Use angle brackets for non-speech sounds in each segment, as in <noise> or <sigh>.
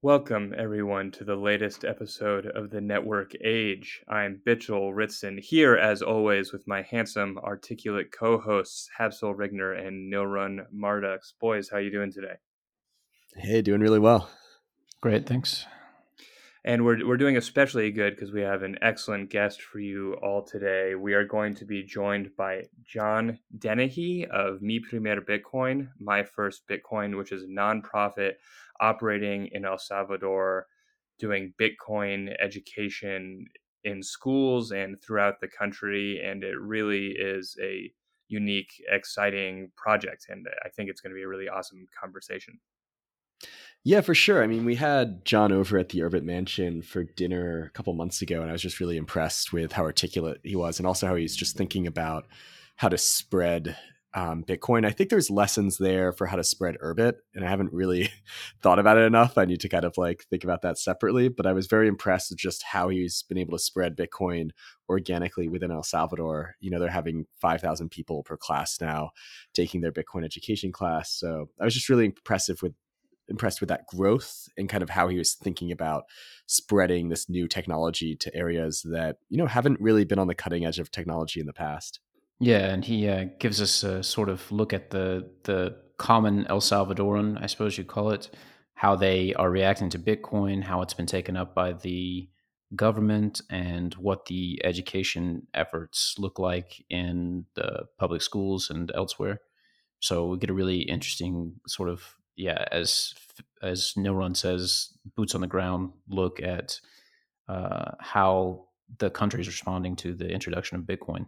Welcome, everyone, to the latest episode of the Network Age. I'm Bichul Ritsen, here as always with my handsome, articulate co-hosts Habsul Rignyr and Nilrun Mardux. Boys, how you doing today? Hey, doing really well. Great, thanks. And we're, we're doing especially good because we have an excellent guest for you all today. We are going to be joined by John Dennehy of Mi Primer Bitcoin, My First Bitcoin, which is a nonprofit operating in El Salvador, doing Bitcoin education in schools and throughout the country. And it really is a unique, exciting project. And I think it's going to be a really awesome conversation. Yeah, for sure. I mean, we had John over at the Urbit Mansion for dinner a couple months ago, and I was just really impressed with how articulate he was and also how he's just thinking about how to spread um, Bitcoin. I think there's lessons there for how to spread Urbit, and I haven't really <laughs> thought about it enough. I need to kind of like think about that separately. But I was very impressed with just how he's been able to spread Bitcoin organically within El Salvador. You know, they're having 5,000 people per class now taking their Bitcoin education class. So I was just really impressive with impressed with that growth and kind of how he was thinking about spreading this new technology to areas that you know haven't really been on the cutting edge of technology in the past. Yeah, and he uh, gives us a sort of look at the the common El Salvadoran, I suppose you'd call it, how they are reacting to Bitcoin, how it's been taken up by the government, and what the education efforts look like in the public schools and elsewhere. So we get a really interesting sort of yeah, as as Nilrun says, boots on the ground look at uh, how the country is responding to the introduction of Bitcoin.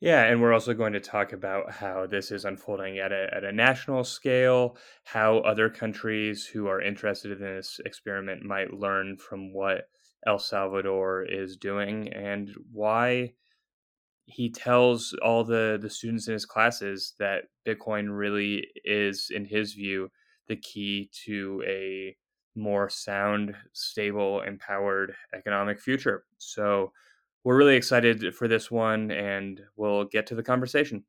Yeah, and we're also going to talk about how this is unfolding at a, at a national scale, how other countries who are interested in this experiment might learn from what El Salvador is doing, and why he tells all the, the students in his classes that Bitcoin really is, in his view, the key to a more sound, stable, empowered economic future. So, we're really excited for this one and we'll get to the conversation.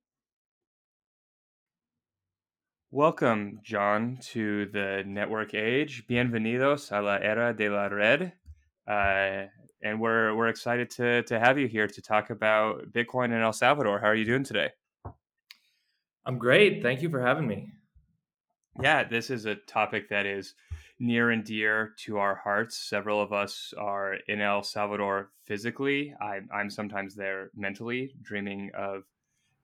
Welcome, John, to the network age. Bienvenidos a la era de la red. Uh, and we're we're excited to to have you here to talk about Bitcoin in El Salvador. How are you doing today? I'm great. Thank you for having me. Yeah, this is a topic that is near and dear to our hearts. Several of us are in El Salvador physically. I, I'm sometimes there mentally, dreaming of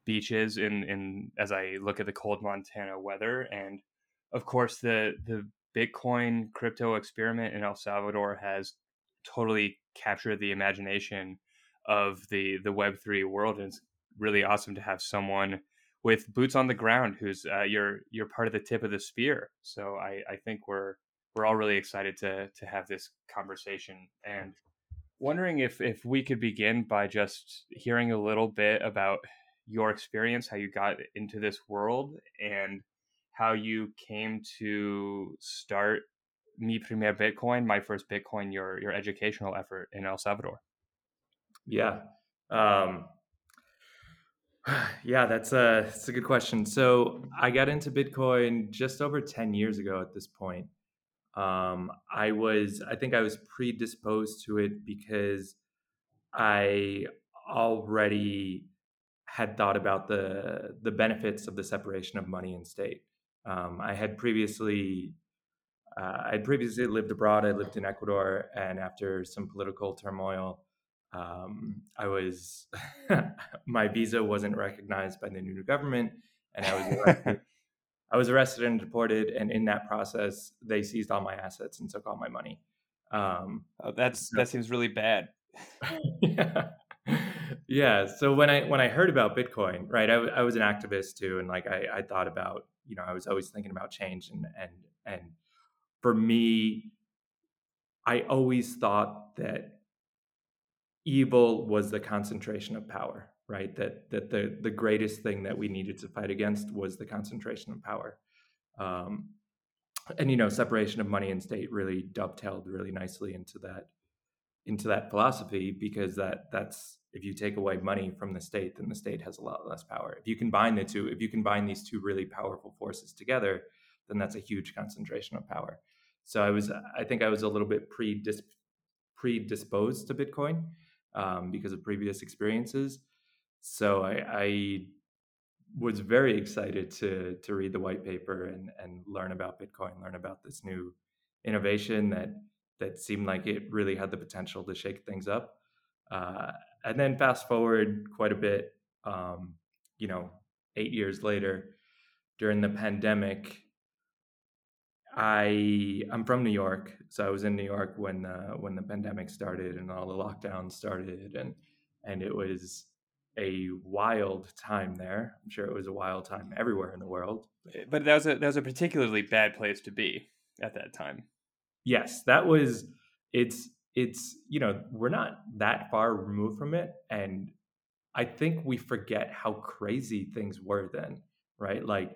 beaches in, in as I look at the cold Montana weather. And of course, the the Bitcoin crypto experiment in El Salvador has totally captured the imagination of the the Web three world. And it's really awesome to have someone with boots on the ground who's uh, you're you're part of the tip of the spear. So I, I think we're we're all really excited to to have this conversation and wondering if if we could begin by just hearing a little bit about your experience, how you got into this world, and how you came to start Mi Primer Bitcoin, my first Bitcoin, your your educational effort in El Salvador. Yeah, um, <sighs> yeah, that's a that's a good question. So I got into Bitcoin just over ten years ago at this point. Um, I was, I think I was predisposed to it because I already had thought about the the benefits of the separation of money and state. Um, I had previously, uh, I had previously lived abroad. I lived in Ecuador, and after some political turmoil, um, I was <laughs> my visa wasn't recognized by the new government, and I was <laughs> I was arrested and deported, and in that process, they seized all my assets and took all my money. Um, oh, that's so, that seems really bad. yeah. <laughs> yeah. So when I when I heard about Bitcoin, right, I, I was an activist too, and like I, I thought about, you know, I was always thinking about change, and and and for me, I always thought that evil was the concentration of power right? That that the the greatest thing that we needed to fight against was the concentration of power. Um, and you know, separation of money and state really dovetailed really nicely into that into that philosophy because that that's if you take away money from the state, then the state has a lot less power. If you combine the two, if you combine these two really powerful forces together, then that's a huge concentration of power. So I was, I think I was a little bit predis- predisposed to Bitcoin um, because of previous experiences. So I, I was very excited to to read the white paper and and learn about Bitcoin, learn about this new innovation that that seemed like it really had the potential to shake things up. Uh, and then fast forward quite a bit, um, you know, eight years later, during the pandemic, I I'm from New York, so I was in New York when uh, when the pandemic started and all the lockdowns started, and and it was a wild time there. I'm sure it was a wild time everywhere in the world. Eh, but that was a that was a particularly bad place to be at that time. Yes, that was it's it's you know, we're not that far removed from it and I think we forget how crazy things were then, right? Like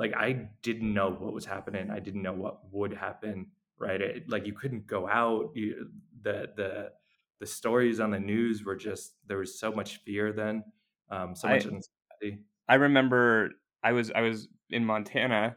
like I didn't know what was happening. I didn't know what would happen, right? It, like you couldn't go out. You, the the the stories on the news were just there was so much fear then, um, so much I, anxiety. I remember I was I was in Montana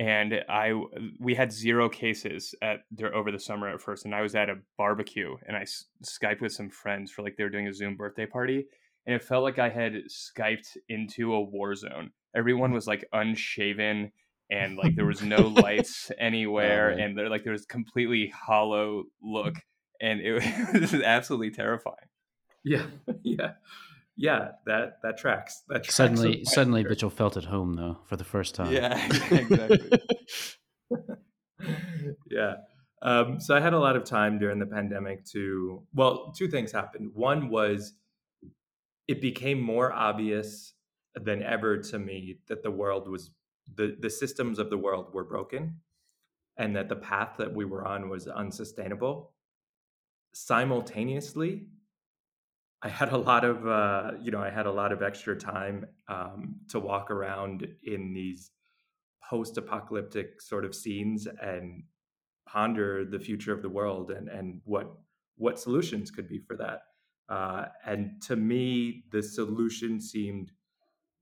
and I we had zero cases at there over the summer at first, and I was at a barbecue and I skyped with some friends for like they were doing a Zoom birthday party, and it felt like I had skyped into a war zone. Everyone was like unshaven and like there was no <laughs> lights anywhere, oh, and there like there was completely hollow look, and it, it <laughs> was absolutely terrifying. Yeah, <laughs> yeah yeah, that that tracks. That tracks suddenly, suddenly, Mitchell felt at home though for the first time. Yeah, exactly. yeah. Um, so I had a lot of time during the pandemic to. Well, two things happened. One was it became more obvious than ever to me that the world was the the systems of the world were broken, and that the path that we were on was unsustainable. Simultaneously, I had a lot of, uh, you know, I had a lot of extra time um, to walk around in these post-apocalyptic sort of scenes and ponder the future of the world and and what what solutions could be for that. Uh, and to me, the solution seemed,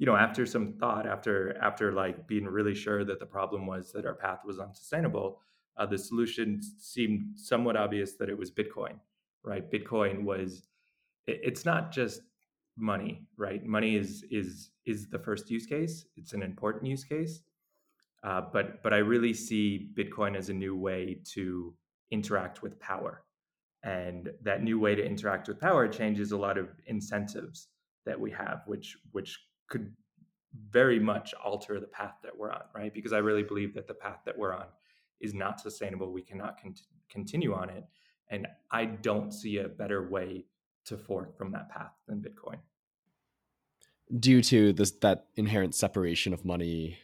you know, after some thought, after after like being really sure that the problem was that our path was unsustainable, uh, the solution seemed somewhat obvious that it was Bitcoin, right? Bitcoin was it's not just money, right? Money is is is the first use case. It's an important use case, uh, but but I really see Bitcoin as a new way to interact with power, and that new way to interact with power changes a lot of incentives that we have, which which could very much alter the path that we're on, right? Because I really believe that the path that we're on is not sustainable. We cannot con- continue on it, and I don't see a better way to fork from that path than Bitcoin. Due to this that inherent separation of money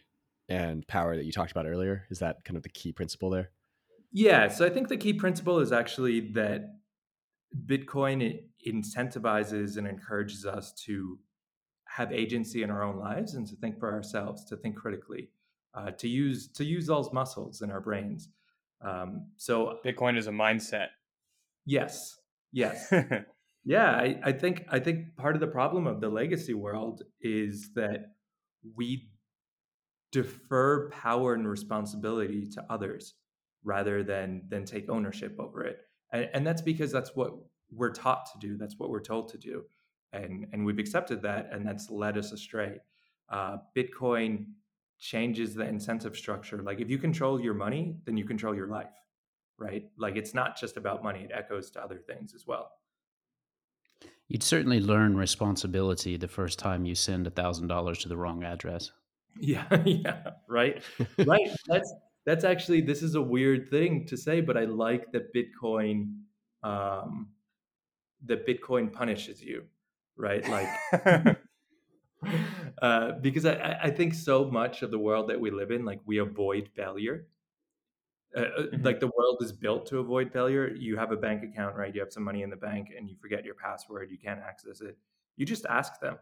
and power that you talked about earlier, is that kind of the key principle there? Yeah, so I think the key principle is actually that Bitcoin incentivizes and encourages us to have agency in our own lives and to think for ourselves, to think critically, uh, to use to use those muscles in our brains. Um, so Bitcoin is a mindset. Yes, yes. <laughs> Yeah, I, I think I think part of the problem of the legacy world is that we defer power and responsibility to others rather than than take ownership over it. And, and that's because that's what we're taught to do. That's what we're told to do, and and we've accepted that, and that's led us astray. Uh, Bitcoin changes the incentive structure. Like if you control your money, then you control your life, right? Like it's not just about money; it echoes to other things as well. You'd certainly learn responsibility the first time you send a thousand dollars to the wrong address. <laughs> Yeah, yeah, right, right. That's that's actually this is a weird thing to say, but I like that Bitcoin, um, that Bitcoin punishes you, right? Like, <laughs> <laughs> uh, because I I think so much of the world that we live in, like we avoid failure, uh, uh, mm-hmm. like the world is built to avoid failure. You have a bank account, right? You have some money in the bank, and you forget your password. You can't access it. You just ask them,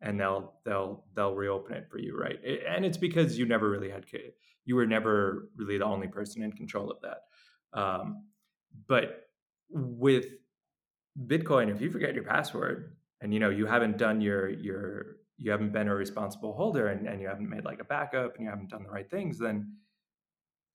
and they'll they'll they'll reopen it for you, right? And it's because you never really had you were never really the only person in control of that. Um, but with Bitcoin, if you forget your password, and you know you haven't done your your you haven't been a responsible holder, and, and you haven't made like a backup, and you haven't done the right things, then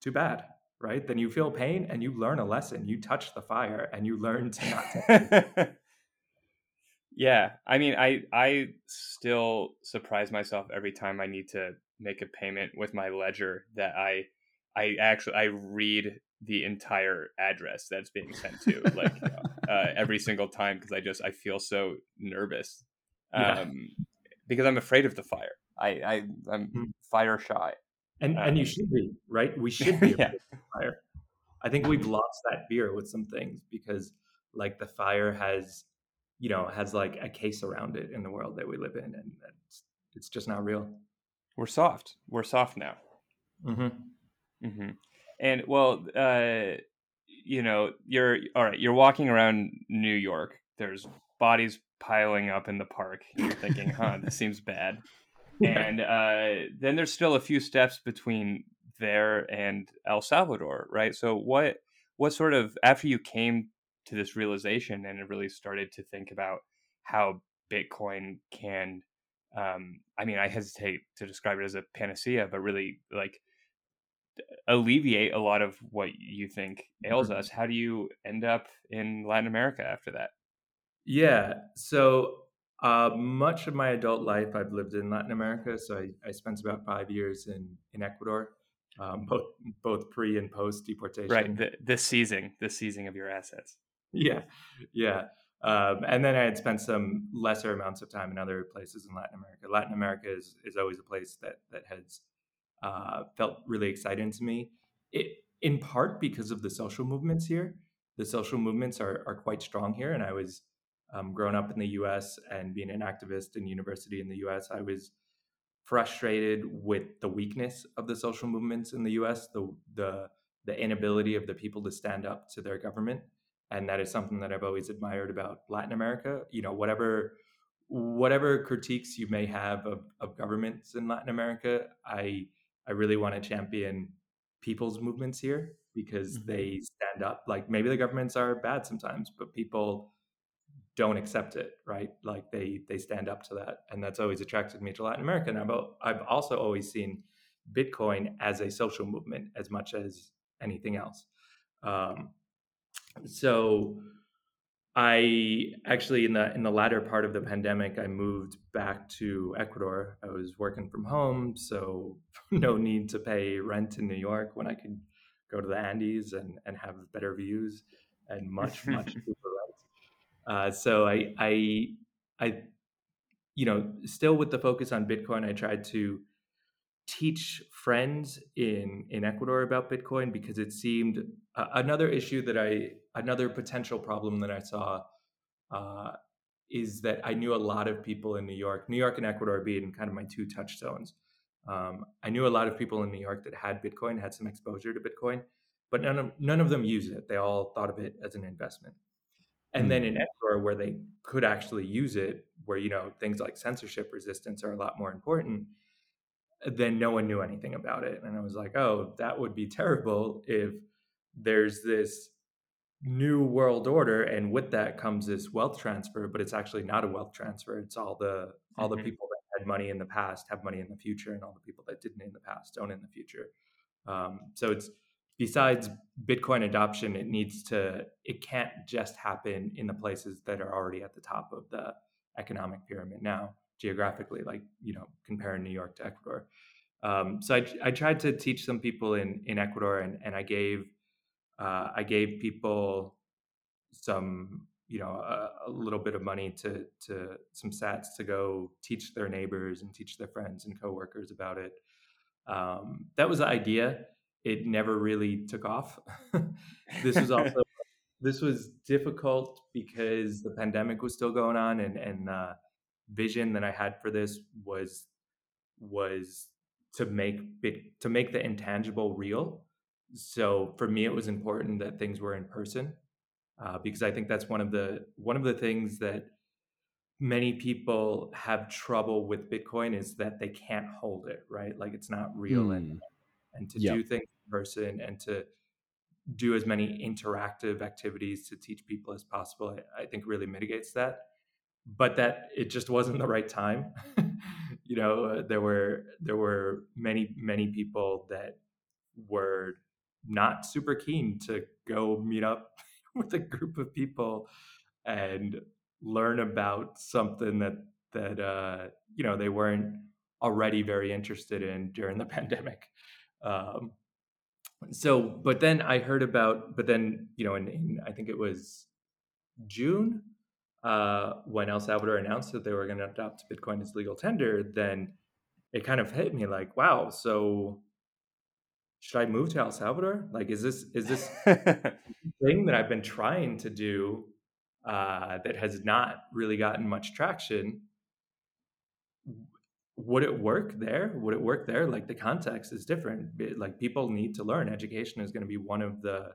too bad right? Then you feel pain and you learn a lesson. You touch the fire and you learn to not. <laughs> yeah, I mean, I I still surprise myself every time I need to make a payment with my ledger that I I actually I read the entire address that's being sent to like <laughs> uh, every single time because I just I feel so nervous um, yeah. because I'm afraid of the fire. I, I I'm mm-hmm. fire shy, and um, and you um, should be right. We <laughs> should be yeah. fire. I think we've lost that fear with some things because like the fire has you know has like a case around it in the world that we live in, and it's it's just not real. We're soft. We're soft now. Mm-hmm. Mm-hmm. And well, uh, you know, you're all right. You're walking around New York. There's bodies piling up in the park. You're thinking, "Huh, this seems bad." <laughs> And uh, then there's still a few steps between there and El Salvador, right? So what what sort of after you came to this realization and it really started to think about how Bitcoin can um, I mean, I hesitate to describe it as a panacea, but really like alleviate a lot of what you think ails mm-hmm. us. How do you end up in Latin America after that? Yeah. So, uh, much of my adult life, I've lived in Latin America. So, I, I spent about five years in, in Ecuador, um, both both pre and post deportation. Right. The, the seizing, the seizing of your assets. Yeah. Yeah. Um, and then I had spent some lesser amounts of time in other places in Latin America. Latin America is, is always a place that that has uh, felt really exciting to me. It, in part because of the social movements here. The social movements are, are quite strong here. And I was um, growing up in the US and being an activist in university in the US, I was frustrated with the weakness of the social movements in the US, the, the, the inability of the people to stand up to their government. And that is something that I've always admired about Latin America. You know, whatever whatever critiques you may have of, of governments in Latin America, I I really want to champion people's movements here because mm-hmm. they stand up. Like maybe the governments are bad sometimes, but people don't accept it, right? Like they they stand up to that, and that's always attracted me to Latin America. And I've I've also always seen Bitcoin as a social movement as much as anything else. Um, so I actually in the in the latter part of the pandemic, I moved back to Ecuador. I was working from home, so <laughs> no need to pay rent in New York when I could go to the Andes and and have better views and much much <laughs> cheaper rent. Uh, so I I I you know still with the focus on Bitcoin, I tried to teach friends in in Ecuador about Bitcoin because it seemed uh, another issue that I another potential problem that I saw uh, is that I knew a lot of people in New York, New York and Ecuador being kind of my two touchstones. Um, I knew a lot of people in New York that had Bitcoin, had some exposure to Bitcoin, but none of none of them use it. They all thought of it as an investment. And then in hmm. Ecuador, where they could actually use it, where you know things like censorship resistance are a lot more important, then no one knew anything about it. And I was like, oh, that would be terrible if there's this new world order and with that comes this wealth transfer but it's actually not a wealth transfer it's all the all mm-hmm. the people that had money in the past have money in the future and all the people that didn't in the past don't in the future um, so it's besides bitcoin adoption it needs to it can't just happen in the places that are already at the top of the economic pyramid now geographically, like you know, comparing New York to Ecuador. Um, so I, I tried to teach some people in in Ecuador, and and I gave uh, I gave people some you know a, a, little bit of money to to some sats to go teach their neighbors and teach their friends and coworkers about it. Um, that was the idea. It never really took off. <laughs> this was also <laughs> this was difficult because the pandemic was still going on and and uh, vision that I had for this was was to make bit, to make the intangible real. So for me, it was important that things were in person uh, because I think that's one of the one of the things that many people have trouble with Bitcoin is that they can't hold it right, like it's not real, mm. and and to yep. do things in person and to do as many interactive activities to teach people as possible, I, I think really mitigates that but that it just wasn't the right time. <laughs> you know, uh, there were there were many many people that were not super keen to go meet up <laughs> with a group of people and learn about something that that uh, you know they weren't already very interested in during the <laughs> pandemic. Um, so, but then I heard about, but then you know, in, in I think it was June uh, when El Salvador announced that they were going to adopt Bitcoin as legal tender, then it kind of hit me like, wow, so should I move to El Salvador? Like, is this is this <laughs> thing that I've been trying to do uh, that has not really gotten much traction? Would it work there? Would it work there? Like the context is different. Like people need to learn. Education is going to be one of the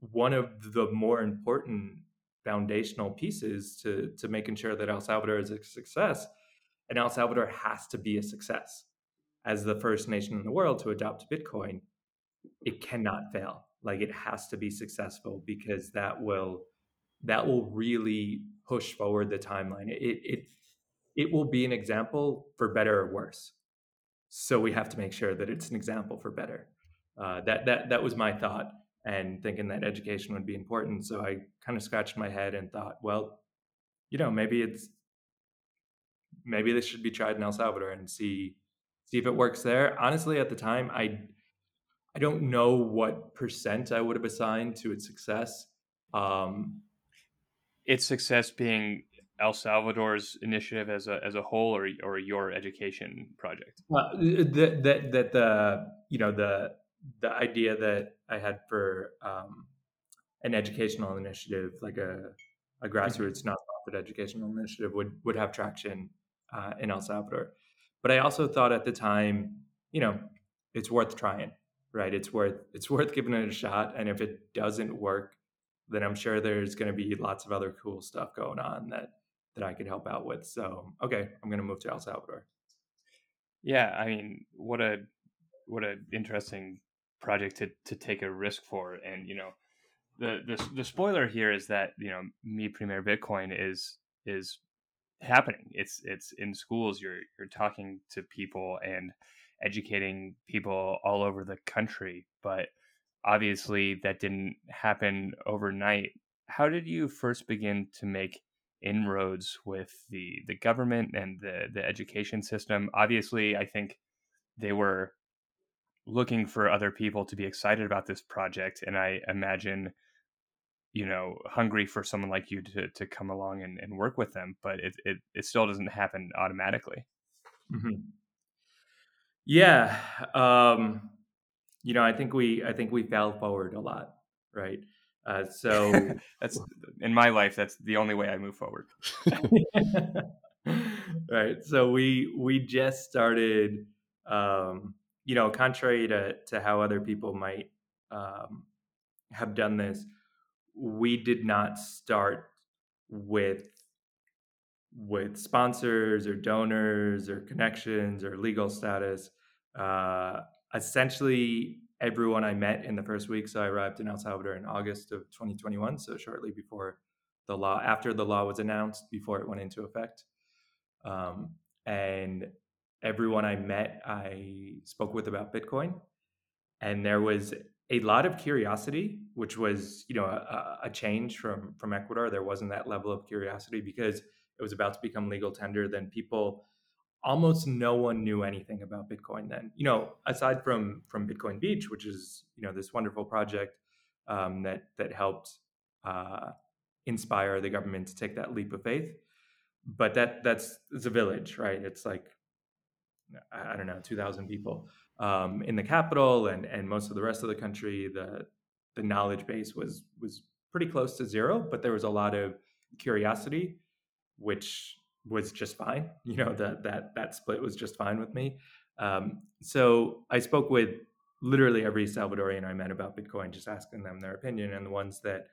one of the more important foundational pieces to to making sure that El Salvador is a success. And El Salvador has to be a success as the first nation in the world to adopt Bitcoin. It cannot fail. Like it has to be successful because that will that will really push forward the timeline. It it it will be an example for better or worse. So we have to make sure that it's an example for better. Uh, that that that was my thought and thinking that education would be important. So I kind of scratched my head and thought, well, you know, maybe it's maybe this should be tried in El Salvador and see see if it works there. Honestly, at the time, I I don't know what percent I would have assigned to its success. Um, its success being El Salvador's initiative as a as a whole, or or your education project. Well, that that that the you know the the idea that I had for um, an educational initiative, like a, a grassroots nonprofit educational initiative, would would have traction uh, in El Salvador. But I also thought at the time, you know, it's worth trying, right? It's worth it's worth giving it a shot, and if it doesn't work, then I'm sure there's going to be lots of other cool stuff going on that that I could help out with. So, okay, I'm going to move to El Salvador. Yeah, I mean, what a what an interesting project to to take a risk for. And you know the the the spoiler here is that you know Mi Primer Bitcoin is is happening. It's it's in schools. You're you're talking to people and educating people all over the country. But obviously that didn't happen overnight. How did you first begin to make inroads with the the government and the the education system? Obviously i think they were looking for other people to be excited about this project and i imagine you know hungry for someone like you to, to come along and, and work with them but it, it, it still doesn't happen automatically. Mm-hmm. yeah um, you know i think we i think we fell forward a lot right? Uh, so <laughs> that's in my life that's the only way i move forward. <laughs> Right so we we just started um, you know, contrary to to how other people might um, have done this, we did not start with with sponsors or donors or connections or legal status. Uh, essentially, everyone I met in the first week. So I arrived in El Salvador in August of 2021, so shortly before the law, after the law was announced, before it went into effect. Um, and everyone I met, I spoke with about Bitcoin, and there was a lot of curiosity, which was you know a, a, change from from Ecuador. There wasn't that level of curiosity because it was about to become legal tender. Then people, almost no one knew anything about Bitcoin. Then you know aside from from Bitcoin Beach, which is you know this wonderful project um, that that helped uh, inspire the government to take that leap of faith. But that that's it's a village, right? It's like I don't know, 2,000 people um, in the capital and, and most of the rest of the country, the, the knowledge base was, was pretty close to zero, but there was a lot of curiosity, which was just fine. <laughs> You know, that, that, that split was just fine with me. Um, so I spoke with literally every Salvadorian I met about Bitcoin, just asking them their opinion. And the ones that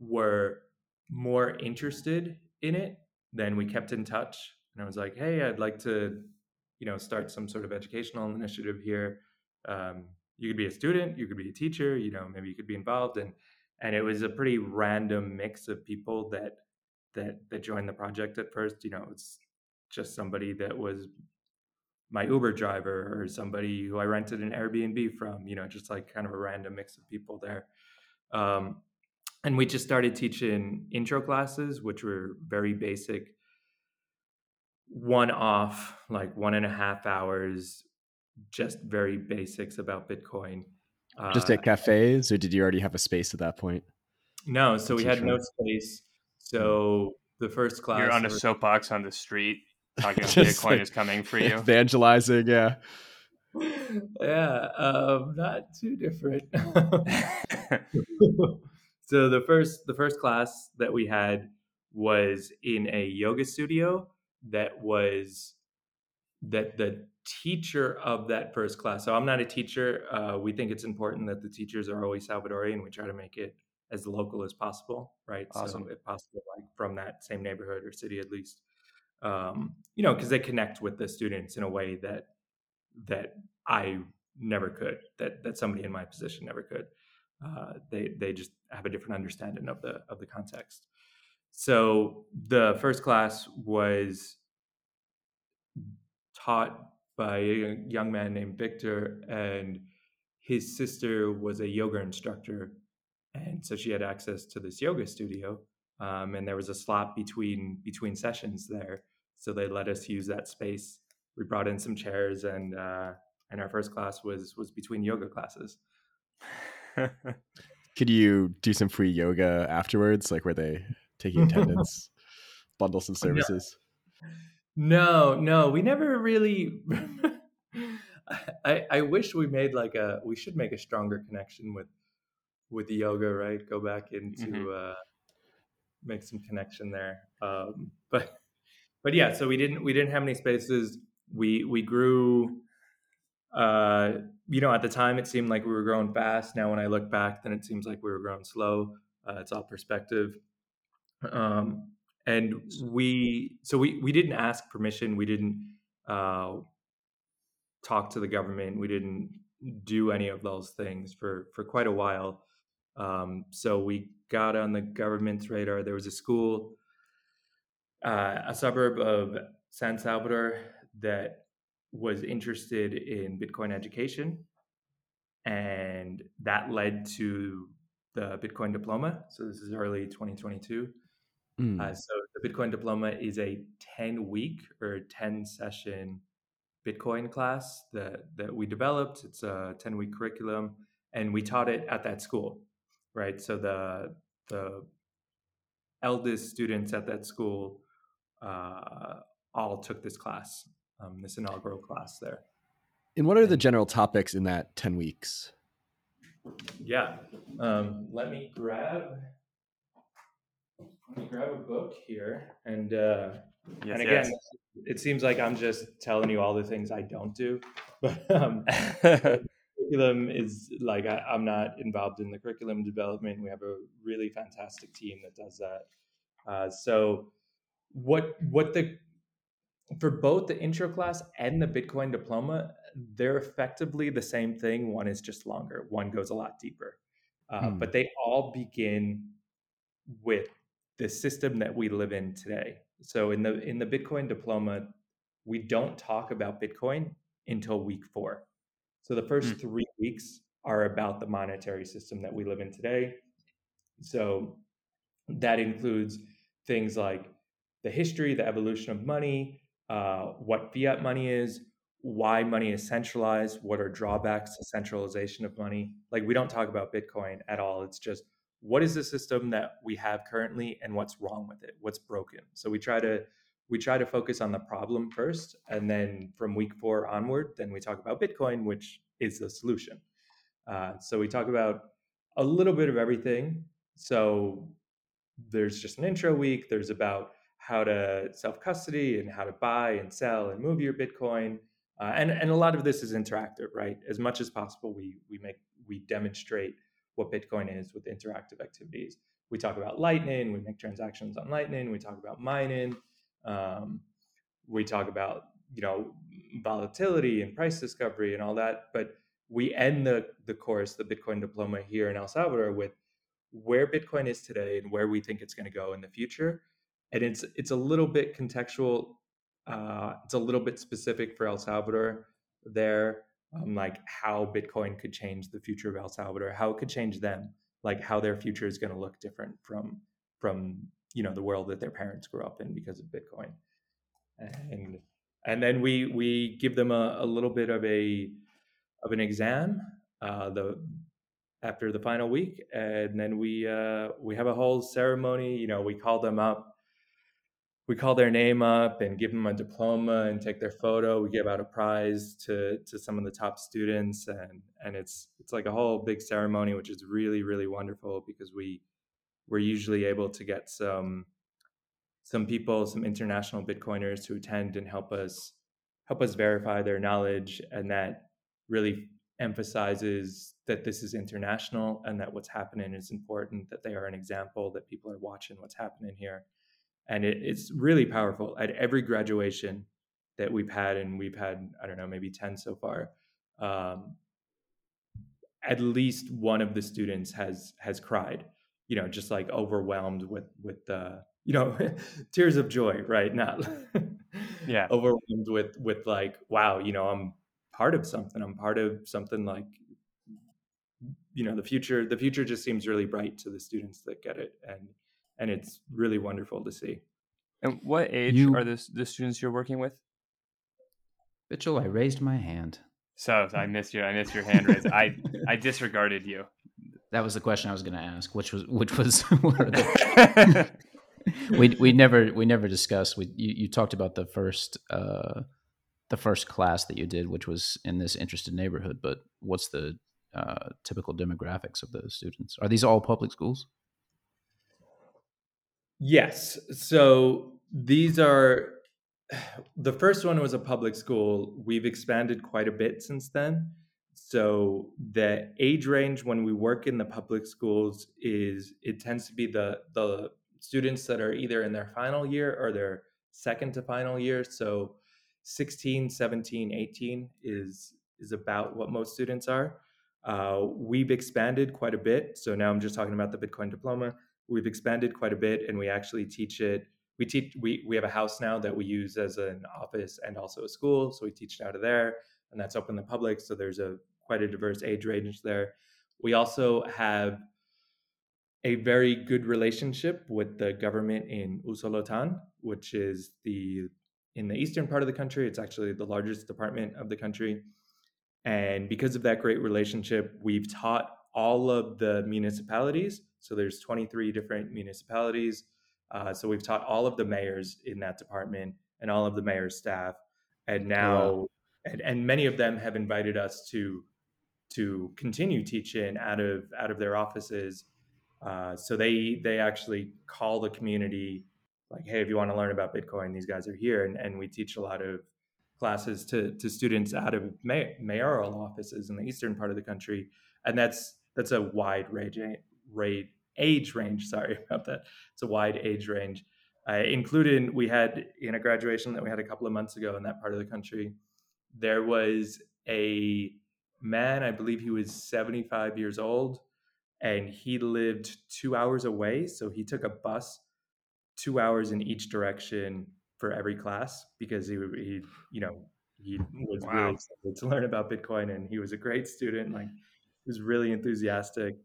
were more interested in it, then we kept in touch. And I was like, hey, I'd like to you know start some sort of educational initiative here um, you could be a student you could be a teacher you know maybe you could be involved and and it was a pretty random mix of people that that that joined the project at first you know it's just somebody that was my Uber driver or somebody who I rented an Airbnb from, you know, just like kind of a random mix of people there. Um, and we just started teaching intro classes, which were very basic, one off, like one and a half hours, just very basics about Bitcoin. Just at uh, cafes, or did you already have a space at that point? No, so we had no space. So the first class, you're on a soapbox on the street talking <laughs> about Bitcoin like is coming for you, evangelizing. Yeah, <laughs> yeah, um, not too different. <laughs> so the first the first class that we had was in a yoga studio that was that the teacher of that first class. So I'm not a teacher. Uh, we think it's important that the teachers are always Salvadorian. We try to make it as local as possible, right? Awesome. So if possible, like from that same neighborhood or city at least. Um, you know, because they connect with the students in a way that that I never could, that that somebody in my position never could. Uh, they they just have a different understanding of the of the context. So the first class was taught by a young man named Victor, and his sister was a yoga instructor, and so she had access to this yoga studio. Um, and there was a slot between between sessions there, so they let us use that space. We brought in some chairs, and uh, and our first class was was between yoga classes. <laughs> Could you do some free yoga afterwards? Like, were they taking <laughs> attendance, bundle some services? No, no, we never really. <laughs> I I wish we made like a. We should make a stronger connection with with the yoga, right? Go back into mm-hmm. uh, make some connection there. Um, but but yeah, so we didn't we didn't have any spaces. We we grew uh, you know, at the time it seemed like we were growing fast. Now, when I look back, then it seems like we were growing slow. Uh, it's all perspective. Um, and we, so we we didn't ask permission. We didn't uh, talk to the government. We didn't do any of those things for for quite a while. Um, so we got on the government's radar. There was a school, uh, a suburb of San Salvador, that was interested in Bitcoin education, and that led to the Bitcoin diploma. So this is early 2022. Mm. Uh, so the Bitcoin diploma is a 10 week or 10 session Bitcoin class that that we developed. It's a 10 week curriculum, and we taught it at that school, right? So the the eldest students at that school uh, all took this class um, this inaugural class there. And what are the general topics in that 10 weeks? Yeah. Um, let me grab let me grab a book here and uh, yes, and again yes. it seems like I'm just telling you all the things I don't do. <laughs> But um, <laughs> curriculum is like I, I'm not involved in the curriculum development. We have a really fantastic team that does that. Uh, so what what the for both the intro class and the Bitcoin diploma, they're effectively the same thing. One is just longer, one goes a lot deeper. Uh, hmm. But they all begin with the system that we live in today. So in the in the Bitcoin diploma, we don't talk about Bitcoin until week four. So the first hmm. three weeks are about the monetary system that we live in today. So that includes things like the history, the evolution of money, uh, what fiat money is, why money is centralized, what are drawbacks to centralization of money. Like we don't talk about Bitcoin at all. It's just what is the system that we have currently and what's wrong with it, what's broken. So we try to we try to focus on the problem first, and then from week four onward, then we talk about Bitcoin, which is the solution. Uh, so we talk about a little bit of everything. So there's just an intro week. There's about how to self custody and how to buy and sell and move your Bitcoin. Uh, and and a lot of this is interactive, right? As much as possible, we we make we demonstrate what Bitcoin is with interactive activities. We talk about Lightning. We make transactions on Lightning. We talk about mining. Um, we talk about you know volatility and price discovery and all that. But we end the the course, the Bitcoin diploma here in El Salvador, with where Bitcoin is today and where we think it's going to go in the future and it's it's a little bit contextual Uh, it's a little bit specific for El Salvador there, um, like how Bitcoin could change the future of El Salvador, how it could change them, like how their future is going to look different from from you know the world that their parents grew up in because of Bitcoin, and and then we we give them a, a little bit of a of an exam uh, the after the final week, and then we uh, we have a whole ceremony. You know, we call them up we call their name up and give them a diploma and take their photo. We give out a prize to to some of the top students, and and it's it's like a whole big ceremony, which is really really wonderful because we we're usually able to get some some people, some international Bitcoiners to attend and help us help us verify their knowledge, and that really emphasizes that this is international and that what's happening is important, that they are an example, that people are watching what's happening here and it, it's really powerful at every graduation that we've had and we've had i don't know maybe 10 so far um, at least one of the students has has cried you know just like overwhelmed with with the you know <laughs> tears of joy right? Not <laughs> yeah. overwhelmed with with like wow you know i'm part of something. I'm part of something like you know the future the future just seems really bright to the students that get it. And and it's really wonderful to see. And what age you, are the the students you're working with? Mitchell, I raised my hand. So I missed you. I missed your hand raise. I I disregarded you. That was the question I was going to ask, which was which was <laughs> <laughs> we we never we never discussed. We you, you talked about the first uh, the first class that you did, which was in this interested neighborhood. But what's the uh, typical demographics of those students? Are these all public schools? Yes. So these are <sighs> the first one was a public school. We've expanded quite a bit since then. So the age range when we work in the public schools is it tends to be the the students that are either in their final year or their second to final year. So 16, 17, 18 is is about what most students are. Uh, we've expanded quite a bit. So now I'm just talking about the Bitcoin diploma we've expanded quite a bit and we actually teach it we teach we, we have a house now that we use as an office and also a school so we teach it out of there and that's open to the public so there's a quite a diverse age range there we also have a very good relationship with the government in Usulután, which is the in the eastern part of the country. It's actually the largest department of the country. And because of that great relationship, we've taught all of the municipalities so there's 23 different municipalities. Uh, so we've taught all of the mayors in that department and all of the mayor's staff, and now wow. and, and many of them have invited us to to continue teaching out of out of their offices. Uh, so they they actually call the community like, hey, if you want to learn about Bitcoin, these guys are here, and, and we teach a lot of classes to to students out of may, mayoral offices in the eastern part of the country, and that's that's a wide range rate age range. <laughs> Sorry about that. It's a wide age range. Uh, including, we had in a graduation that we had a couple of months ago in that part of the country, there was a man, I believe he was 75 years old, and he lived two hours away. So he took a bus two hours in each direction for every class because he, he you know, he was wow. really excited to learn about Bitcoin and he was a great student. Like, was really enthusiastic.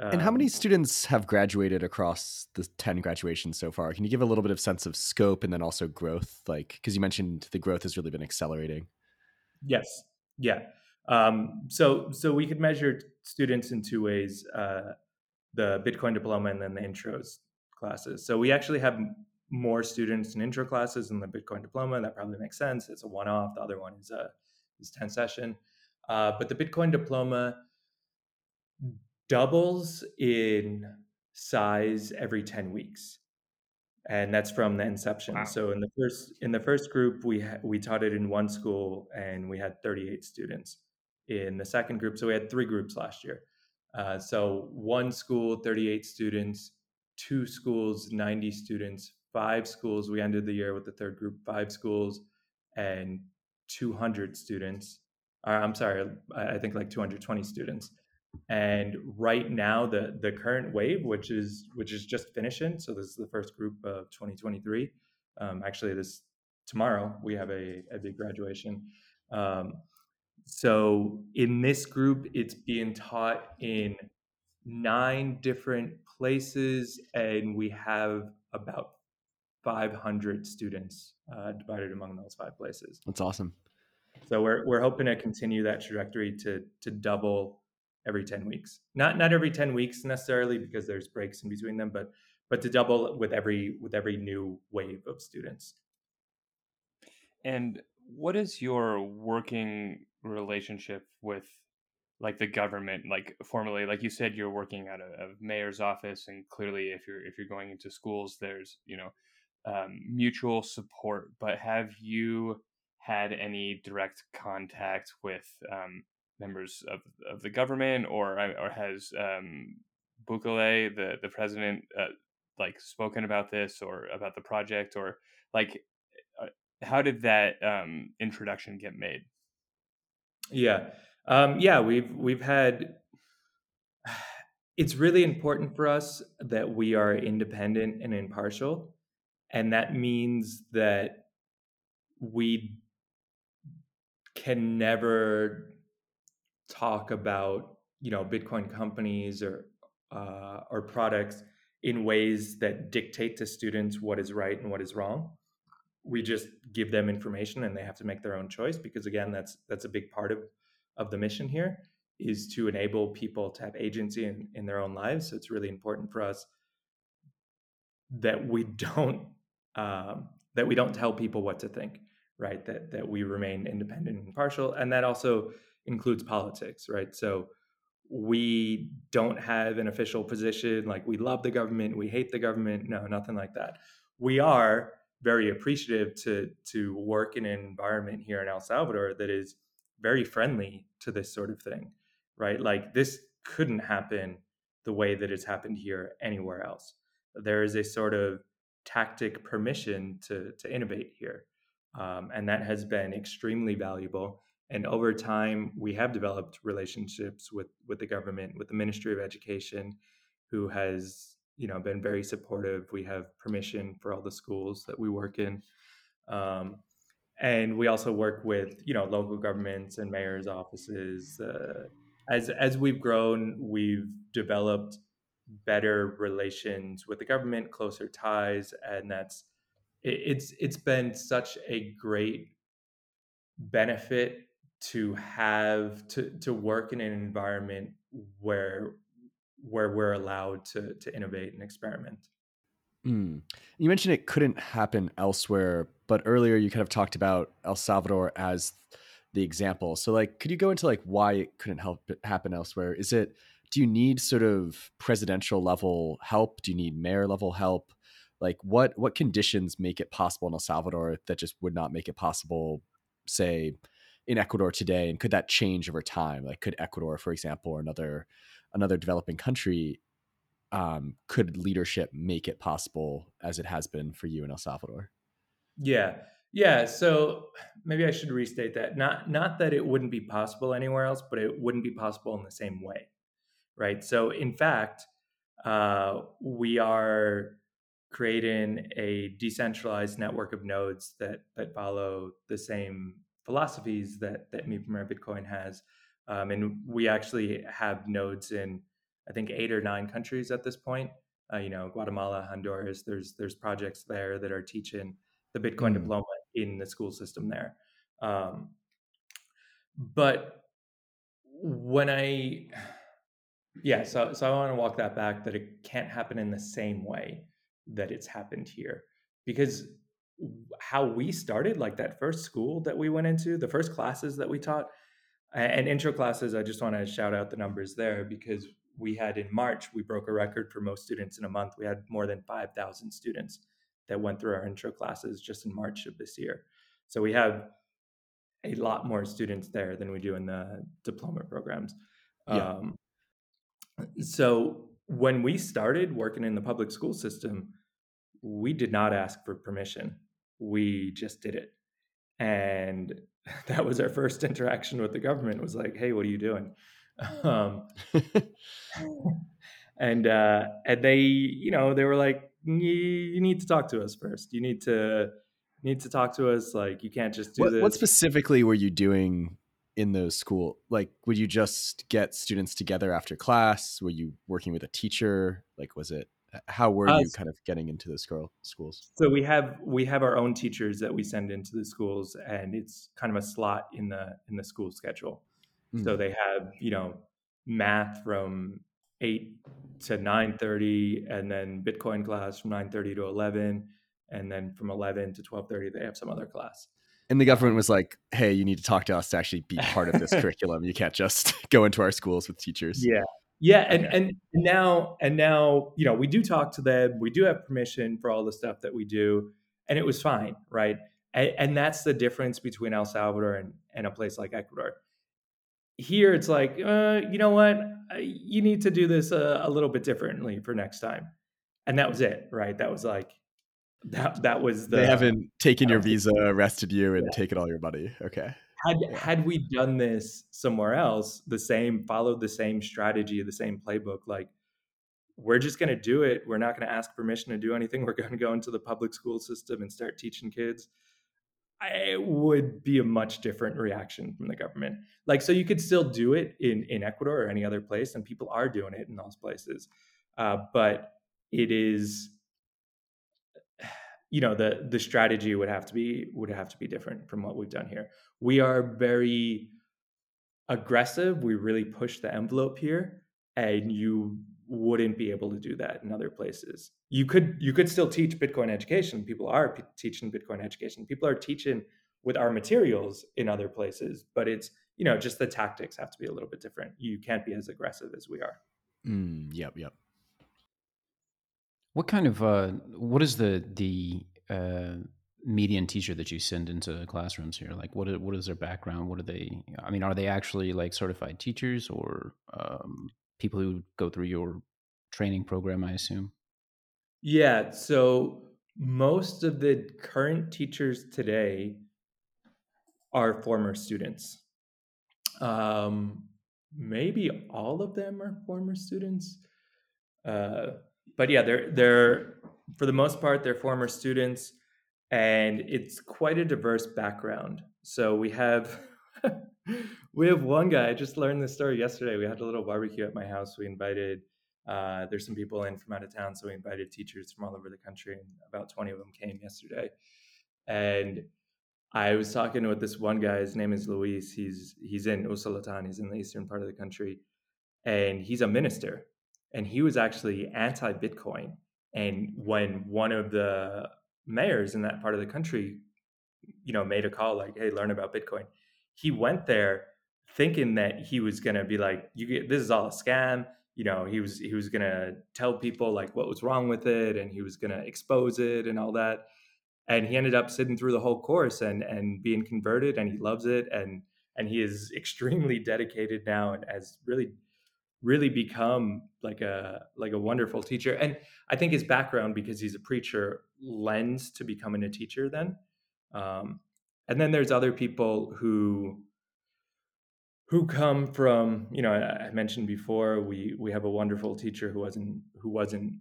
Um, and how many um, students have graduated across the 10 graduations so far? Can you give a little bit of sense of scope and then also growth? Like, because you mentioned the growth has really been accelerating. Yes. Yeah. Um, so, so we could measure students in two ways uh, the Bitcoin diploma and then the intros classes. So we actually have more students in intro classes than the Bitcoin diploma. That probably makes sense. It's a one off, the other one is a is 10 session. Uh, but the Bitcoin diploma, doubles in size every 10 weeks and that's from the inception. Wow. so in the first in the first group we ha- we taught it in one school and we had 38 students in the second group. So we had three groups last year. Uh, so one school 38 students two schools 90 students five schools. We ended the year with the third group five schools and 200 students uh, i'm sorry i think like 220 students and right now the the current wave which is which is just finishing so this is the first group of 2023 um, actually this tomorrow we have a, a big graduation. Um, so in this group, it's being taught in nine different places, and we have about 500 students uh, divided among those five places. That's awesome. So we're we're hoping to continue that trajectory to to double every 10 weeks. Not not every 10 weeks necessarily because there's breaks in between them, but but to double with every with every new wave of students. And what is your working relationship with like the government like formally like you said you're working at a, a mayor's office and clearly if you're if you're going into schools there's you know um, mutual support but have you had any direct contact with um, members of, of the government or or has um, Bukele the the president uh, like spoken about this or about the project or like uh, how did that um, introduction get made? Yeah. Um, yeah we've we've had it's really important for us that we are independent and impartial and that means that we can never talk about you know bitcoin companies or uh, or products in ways that dictate to students what is right and what is wrong. We just give them information and they have to make their own choice because again that's that's a big part of of the mission here is to enable people to have agency in, in their own lives. So it's really important for us that we don't um, that we don't tell people what to think right? That that we remain independent and impartial. And that also includes politics right? So we don't have an official position like we love the government we hate the government no nothing like that. We are very appreciative to to work in an environment here in El Salvador that is very friendly to this sort of thing right? Like this couldn't happen the way that it's happened here anywhere else. There is a sort of tactic permission to to innovate here um, and that has been extremely valuable and over time we have developed relationships with with the government with the ministry of education who has you know been very supportive. We have permission for all the schools that we work in. Um, and we also work with you know local governments and mayors offices. Uh, as as we've grown we've developed better relations with the government closer ties and that's it, it's it's been such a great benefit to have to to work in an environment where where we're allowed to to innovate and experiment. Mm. You mentioned it couldn't happen elsewhere, but earlier you kind of talked about El Salvador as the example. So, like, could you go into like why it couldn't help happen elsewhere? Is it do you need sort of presidential level help? Do you need mayor level help? Like, what what conditions make it possible in El Salvador that just would not make it possible, say, in Ecuador today? And could that change over time? Like, could Ecuador, for example, or another another developing country, um, could leadership make it possible as it has been for you in El Salvador? Yeah, yeah. So maybe I should restate that. Not not that it wouldn't be possible anywhere else, but it wouldn't be possible in the same way, right? So in fact, uh, we are creating a decentralized network of nodes that that follow the same philosophies that that Mi Primer Bitcoin has. Um, and we actually have nodes in, I think, eight or nine countries at this point. Uh, you know, Guatemala, Honduras. There's there's projects there that are teaching the Bitcoin mm. diploma in the school system there. Um, but when I, yeah, so so I want to walk that back that it can't happen in the same way that it's happened here because how we started, like that first school that we went into, the first classes that we taught and intro classes, I just want to shout out the numbers there because we had in March, we broke a record for most students in a month. We had more than 5,000 students that went through our intro classes just in March of this year. So we have a lot more students there than we do in the diploma programs. Yeah. Um, so when we started working in the public school system, we did not ask for permission. We just did it. And <laughs> that was our first interaction with the government was like, "Hey, what are you doing?" <laughs> Um, <laughs> and uh, and they, you know, they were like, "You need to talk to us first. You need to need to talk to us. Like you can't just do what, this. What specifically were you doing in those school? Like, would you just get students together after class? Were you working with a teacher? Like, was it how were uh, you kind of getting into the school schools? So we have we have our own teachers that we send into the schools, and it's kind of a slot in the in the school schedule. Mm. So they have you know math from eight to nine thirty, and then Bitcoin class from nine thirty to eleven, and then from eleven to twelve thirty they have some other class. And the government was like, "Hey, you need to talk to us to actually be part of this <laughs> curriculum. You can't just <laughs> go into our schools with teachers." Yeah, yeah, and okay. and now and now, you know, we do talk to them. We do have permission for all the stuff that we do, and it was fine, right? And, and that's the difference between El Salvador and, and a place like Ecuador. Here, it's like, uh, you know what? You need to do this a, a little bit differently for next time, and that was it, right? That was like, that that was the. They haven't taken your visa, arrested you, and yeah. taken all your money. Okay had had we done this somewhere else the same followed the same strategy the same playbook like we're just going to do it. We're not going to ask permission to do anything. <laughs> We're going to go into the public school system and start teaching kids. It would be a much different reaction from the government. Like so you could still do it in in ecuador or any other place and people are doing it in those places. Uh, but it is you know the the strategy would have to be would have to be different from what we've done here. We are very aggressive. We really push the envelope here and you wouldn't be able to do that in other places. You could you could still teach bitcoin education. People are p- teaching bitcoin education. People are teaching with our materials in other places but it's you know just the tactics have to be a little bit different. You can't be as aggressive as we are. Mm, yep yep what kind of uh, what is the the uh, median teacher that you send into classrooms here? Like, what is, what is their background? What are they? I mean, are they actually like certified teachers or um, people who go through your training program? I assume. Yeah. So most of the current teachers today are former students. Um, maybe all of them are former students. Uh, but yeah, they're they're for the most part they're former students, and it's quite a diverse background. So we have <laughs> we have one guy. I just learned this story yesterday. We had a little barbecue at my house. We invited uh, there's some people in from out of town, so we invited teachers from all over the country, and about 20 of them came yesterday. And I was talking with this one guy. His name is Luis. He's he's in Usulután. He's in the eastern part of the country, and he's a minister and he was actually anti Bitcoin. And when one of the mayors in that part of the country, you know, made a call like, "Hey, learn about Bitcoin," he went there thinking that he was going to be like, "You get this is all a scam." You know, he was he was going to tell people like what was wrong with it, and he was going to expose it and all that. And he ended up sitting through the whole course and and being converted, and he loves it, and and he is <laughs> extremely dedicated now and has really really become like a like a wonderful teacher and i think his background because he's a preacher lends to becoming a teacher then um, and then there's other people who who come from you know I, mentioned before we we have a wonderful teacher who wasn't who wasn't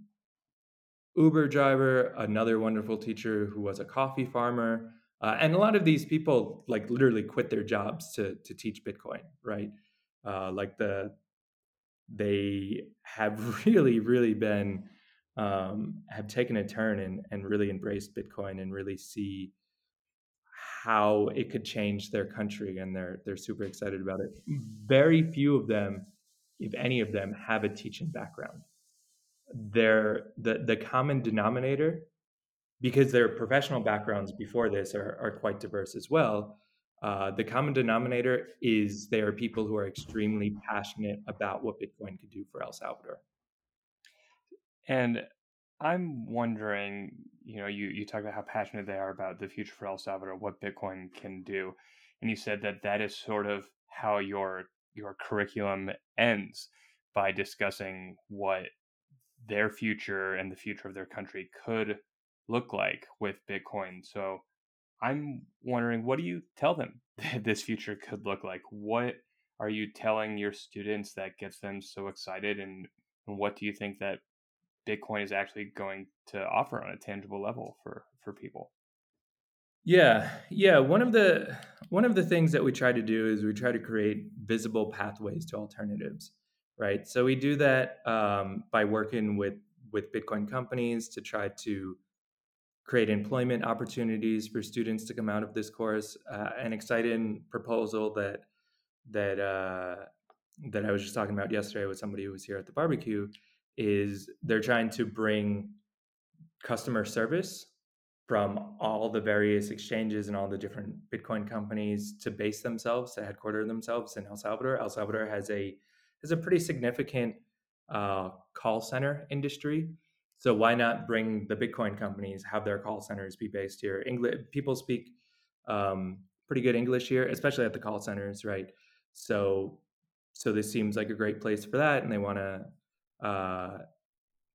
uber driver another wonderful teacher who was a coffee farmer uh, and a lot of these people like literally quit their jobs to to teach bitcoin right? Uh, like the they have <laughs> really, really been um, have taken a turn and, and really embraced Bitcoin and really see how it could change their country, and they're they're super excited about it. Very few of them, if any of them, have a teaching background. They're the the common denominator because their professional backgrounds before this are, are quite diverse as well uh, the common denominator is there are people who are extremely passionate about what Bitcoin could do for El Salvador. And I'm wondering, you know, you, you talk about how passionate they are about the future for El Salvador, what Bitcoin can do. And you said that that is sort of how your your curriculum ends by discussing what their future and the future of their country could look like with Bitcoin. So I'm wondering, what do you tell them <laughs> that this future could look like? What are you telling your students that gets them so excited, and, and what do you think that Bitcoin is actually going to offer on a tangible level for for people? Yeah, yeah. One of the one of the things that we try to do is we try to create visible pathways to alternatives, right? So we do that um, by working with with Bitcoin companies to try to create employment opportunities for students to come out of this course. Uh, an exciting proposal that that uh, that I was just talking about yesterday with somebody who was here at the barbecue is they're trying to bring customer service from all the various exchanges and all the different Bitcoin companies to base themselves, to headquarter themselves in El Salvador. El Salvador has a has a pretty significant uh, call center industry. So why not bring the Bitcoin companies have their call centers be based here? English people speak um, pretty good English here, especially at the call centers, right? So so this seems like a great place for that, and they want to uh,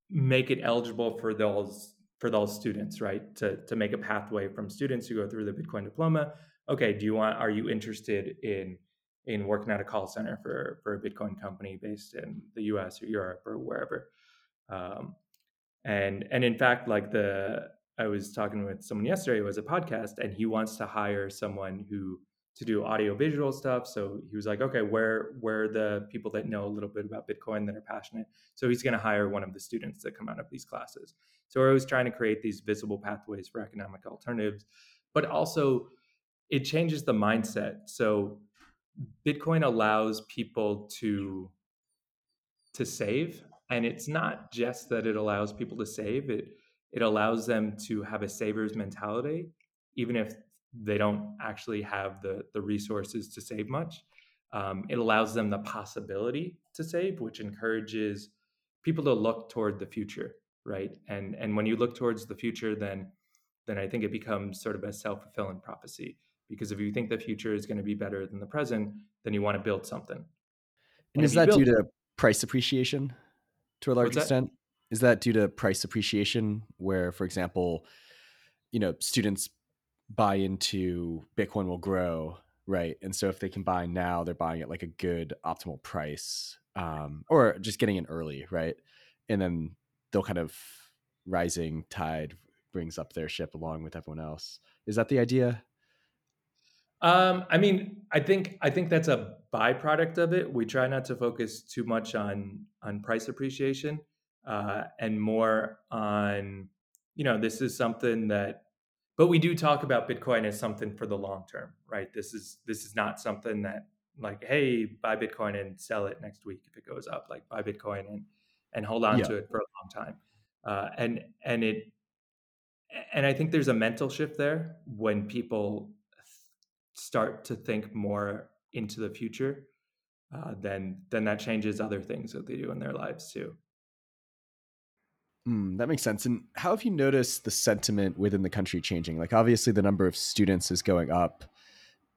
make it eligible for those for those students, right? To to make a pathway from students who go through the Bitcoin diploma. Okay, do you want? Are you interested in in working at a call center for for a Bitcoin company based in the U.S. or Europe or wherever? Um, and and in fact, like the I was talking with someone yesterday who has a podcast, and he wants to hire someone who to do audio visual stuff. So he was like, okay, where where the people that know a little bit about Bitcoin that are passionate? So he's going to hire one of the students that come out of these classes. So we're always trying to create these visible pathways for economic alternatives, but also it changes the mindset. So Bitcoin allows people to to save, and it's not just that it allows people to save it. It allows them to have a saver's mentality, even if they don't actually have the the resources to save much. Um, it allows them the possibility to save, which encourages people to look toward the future, right? And and when you look towards the future, then then I think it becomes sort of a self fulfilling prophecy. Because if you think the future is going to be better than the present, then you want to build something. And, and is that build, due to price appreciation to a large extent? Is that due to price appreciation, where, for example, you know, students buy into Bitcoin will grow, right? And so if they can buy now, they're buying at like a good optimal price, um, or just getting in early, right? And then they'll kind of rising tide brings up their ship along with everyone else. Is that the idea? Um, I mean, I think I think that's a byproduct of it. We try not to focus too much on on price appreciation uh, and more on, you know, this is something that but we do talk about bitcoin as something for the long term right this is this is not something that like hey buy bitcoin and sell it next week if it goes up like buy bitcoin and and hold on yeah. to it for a long time uh, and and it and i think there's a mental shift there when people start to think more into the future uh, then then that changes other things that they do in their lives too Mm, that makes sense. And how have you noticed the sentiment within the country changing? Like, obviously, the number of students is going up.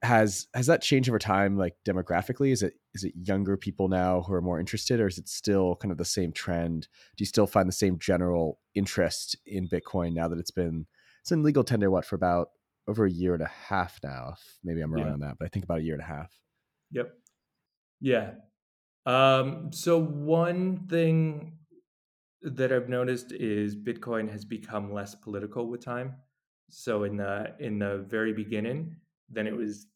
Has has that changed over time? Like demographically, is it is it younger people now who are more interested, or is it still kind of the same trend? Do you still find the same general interest in Bitcoin now that it's been it's in legal tender what for about over a year and a half now? Maybe I'm wrong yeah. on that, but I think about a year and a half. Yep. Yeah. Um, so one thing that I've noticed is Bitcoin has become less political with time. So in the in the very beginning, then it was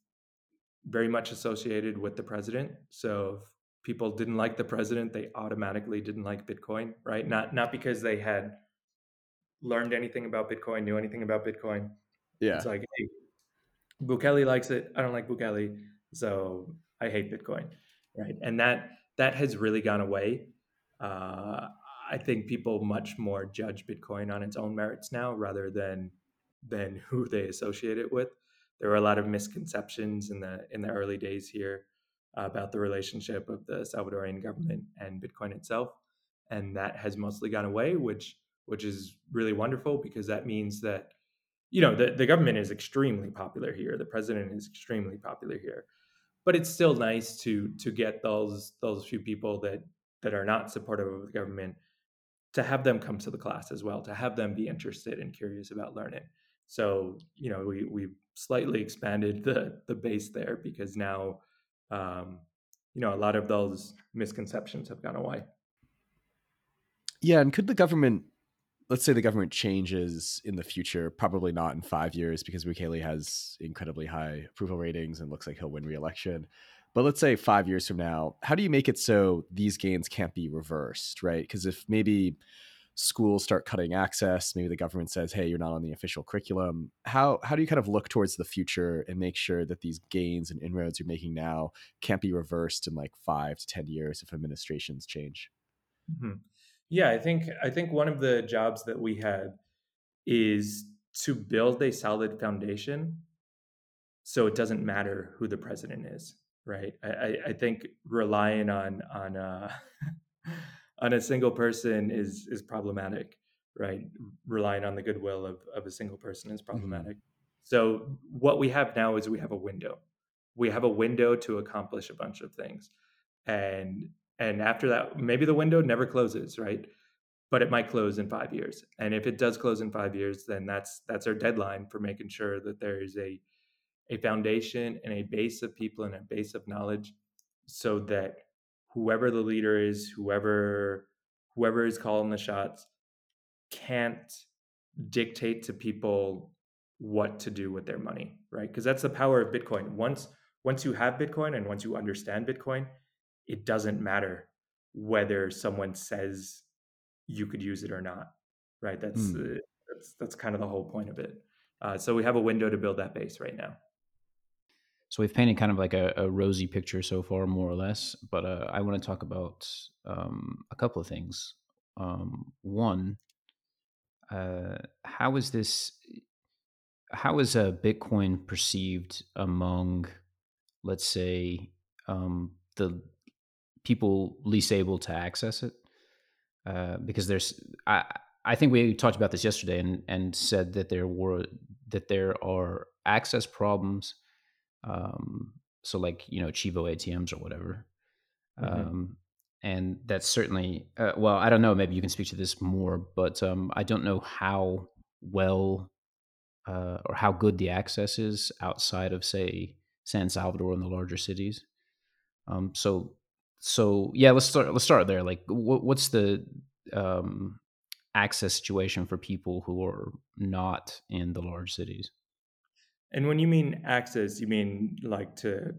very much associated with the president. So if people didn't like the president, they automatically didn't like Bitcoin, right? Not not because they had learned anything about Bitcoin, knew anything about Bitcoin. Yeah. It's like, hey, Bukele likes it. I don't like Bukele, so I hate Bitcoin, right? And that that has really gone away. Uh, I think people much more judge Bitcoin on its own merits now rather than than who they associate it with. There were a lot of misconceptions in the in the early days here about the relationship of the Salvadorian government and Bitcoin itself, and that has mostly gone away, which which is really wonderful because that means that you know the, the government is extremely popular here. The president is extremely popular here, but it's still nice to to get those those few people that that are not supportive of the government to have them come to the class as well, to have them be interested and curious about learning. So, you know, we we slightly expanded the the base there because now, um, you know, a lot of those misconceptions have gone away. Yeah, and could the government let's say the government changes in the future, probably not in five years because Bukele has incredibly high approval ratings and looks like he'll win re-election. But let's say five years from now, how do you make it so these gains can't be reversed, right? Because if maybe schools start cutting access, maybe the government says, "Hey, you're not on the official curriculum." How how do you kind of look towards the future and make sure that these gains and inroads you're making now can't be reversed in like five to ten years if administrations change? Mm-hmm. Yeah, I think I think one of the jobs that we had is to build a solid foundation so it doesn't matter who the president is right i, I think relying on on uh, <laughs> on a single person is is problematic right relying on the goodwill of, of a single person is mm-hmm. problematic mm-hmm. so what we have now is we have a window we have a window to accomplish a bunch of things and and after that maybe the window never closes right but it might close in five years and if it does close in five years then that's that's our deadline for making sure that there is a a foundation and a base of people and a base of knowledge so that whoever the leader is, whoever whoever is calling the shots, can't dictate to people what to do with their money, right? Because that's the power of Bitcoin. Once once you have Bitcoin and once you understand Bitcoin, it doesn't matter whether someone says you could use it or not, right? That's mm. uh, that's that's kind of the whole point of it. Uh, so we have a window to build that base right now. So we've painted kind of like a, a rosy picture so far, more or less. But uh, I want to talk about um, a couple of things. Um, one, uh, how is this? How is a uh, Bitcoin perceived among, let's say, um, the people least able to access it? Uh, because there's, I, I think we talked about this yesterday and and said that there were that there are access problems um, so like you know Chivo ATMs or whatever. Mm-hmm. Um, and that's certainly uh, well, I don't know. Maybe you can speak to this more, but um, I don't know how well uh, or how good the access is outside of say San Salvador and the larger cities. Um, so so yeah, let's start. Let's start there. Like, what, what's the um, access situation for people who are not in the large cities? And when you mean access, you mean like to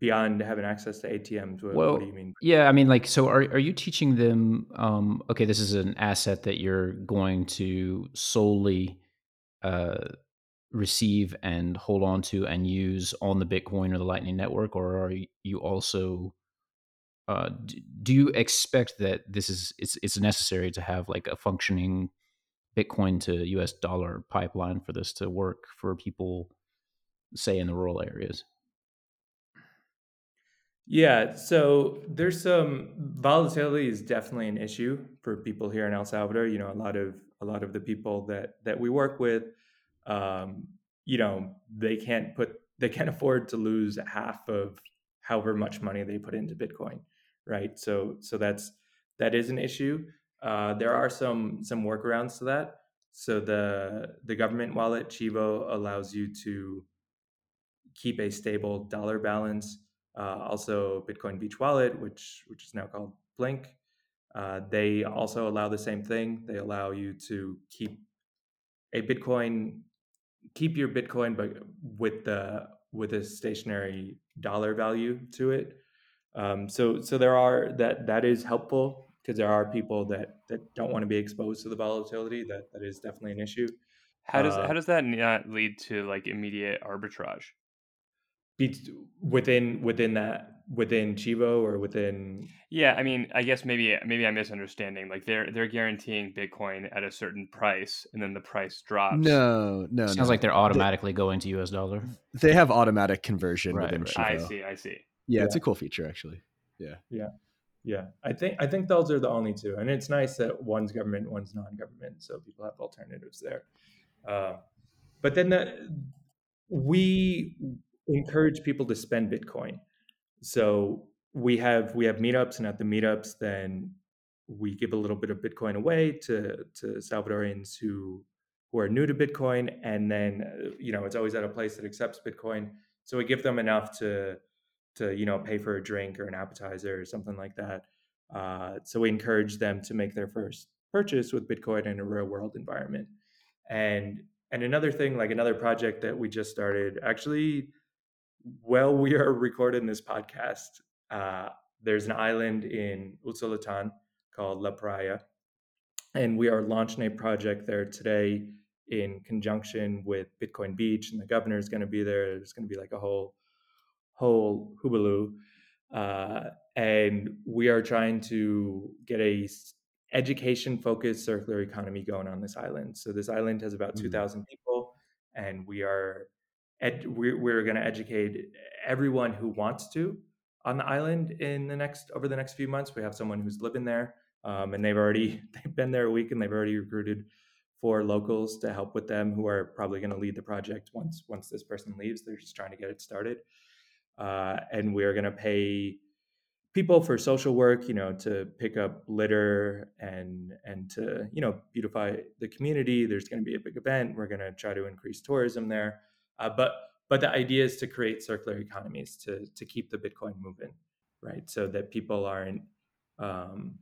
beyond having access to ATMs? What, well, what do you mean? Yeah, I mean, like, so are are you teaching them? Um, okay, this is an asset that you're going to solely uh, receive and hold on to and use on the Bitcoin or the Lightning Network, or are you also uh, do you expect that this is it's it's necessary to have like a functioning Bitcoin to US dollar pipeline for this to work for people, say, in the rural areas? Yeah, so there's some volatility is definitely an issue for people here in El Salvador. You know, a lot of a lot of the people that that we work with, um, you know, they can't put they can't <laughs> afford to lose half of however much money they put into Bitcoin, right? So so that's that is an issue. Uh, there are some some workarounds to that. So the the government wallet Chivo allows you to keep a stable dollar balance. Uh, also, Bitcoin Beach Wallet, which which is now called Blink, uh, they also allow the same thing. They allow you to keep a Bitcoin, keep your Bitcoin, but with the with a stationary dollar value to it. Um, so so there are that that is helpful because there are people that that don't want to be exposed to the volatility. That that is definitely an issue. How does uh, how does that not lead to like immediate arbitrage? Be, within within that within Chivo or within Yeah, I mean, I guess maybe maybe I'm misunderstanding. Like they're they're guaranteeing Bitcoin at a certain price and then the price drops. No, no. Sounds no. like they're automatically they, going to US dollar. They have automatic conversion right, within right. Chivo. I see, I see. Yeah, yeah, it's a cool feature actually. Yeah. Yeah. Yeah, I think I think those are the only two, and it's nice that one's government, one's non-government, so people have alternatives there. Uh, but then the, we encourage people to spend Bitcoin. So we have we have meetups, and at the meetups, then we give a little bit of Bitcoin away to to Salvadorians who who are new to Bitcoin, and then you know it's always at a place that accepts Bitcoin. So we give them enough to to you know pay for a drink or an appetizer or something like that. Uh, so we encourage them to make their first purchase with Bitcoin in a real world environment. And and another thing, like another project that we just started, actually, while we are recording this podcast, uh, there's an island in Usulután called La Pirraya, and we are launching a project there today in conjunction with Bitcoin Beach, and the governor is going to be there. There's going to be like a whole whole hubaloo, uh, and we are trying to get a education focused circular economy going on this island. So this island has about mm-hmm. 2,000 people, and we are ed- we're, we're going to educate everyone who wants to on the island in the next over the next few months. We have someone who's living there, um, and they've already <laughs> they've been there a week, and they've already recruited four locals to help with them, who are probably going to lead the project once once this person leaves. They're just trying to get it started, uh, and we're going to pay people for social work you know to pick up litter and and to you know beautify the community. There's going to be a big event. We're going to try to increase tourism there. Uh, but but the idea is to create circular economies to to keep the bitcoin moving right? So that people aren't um,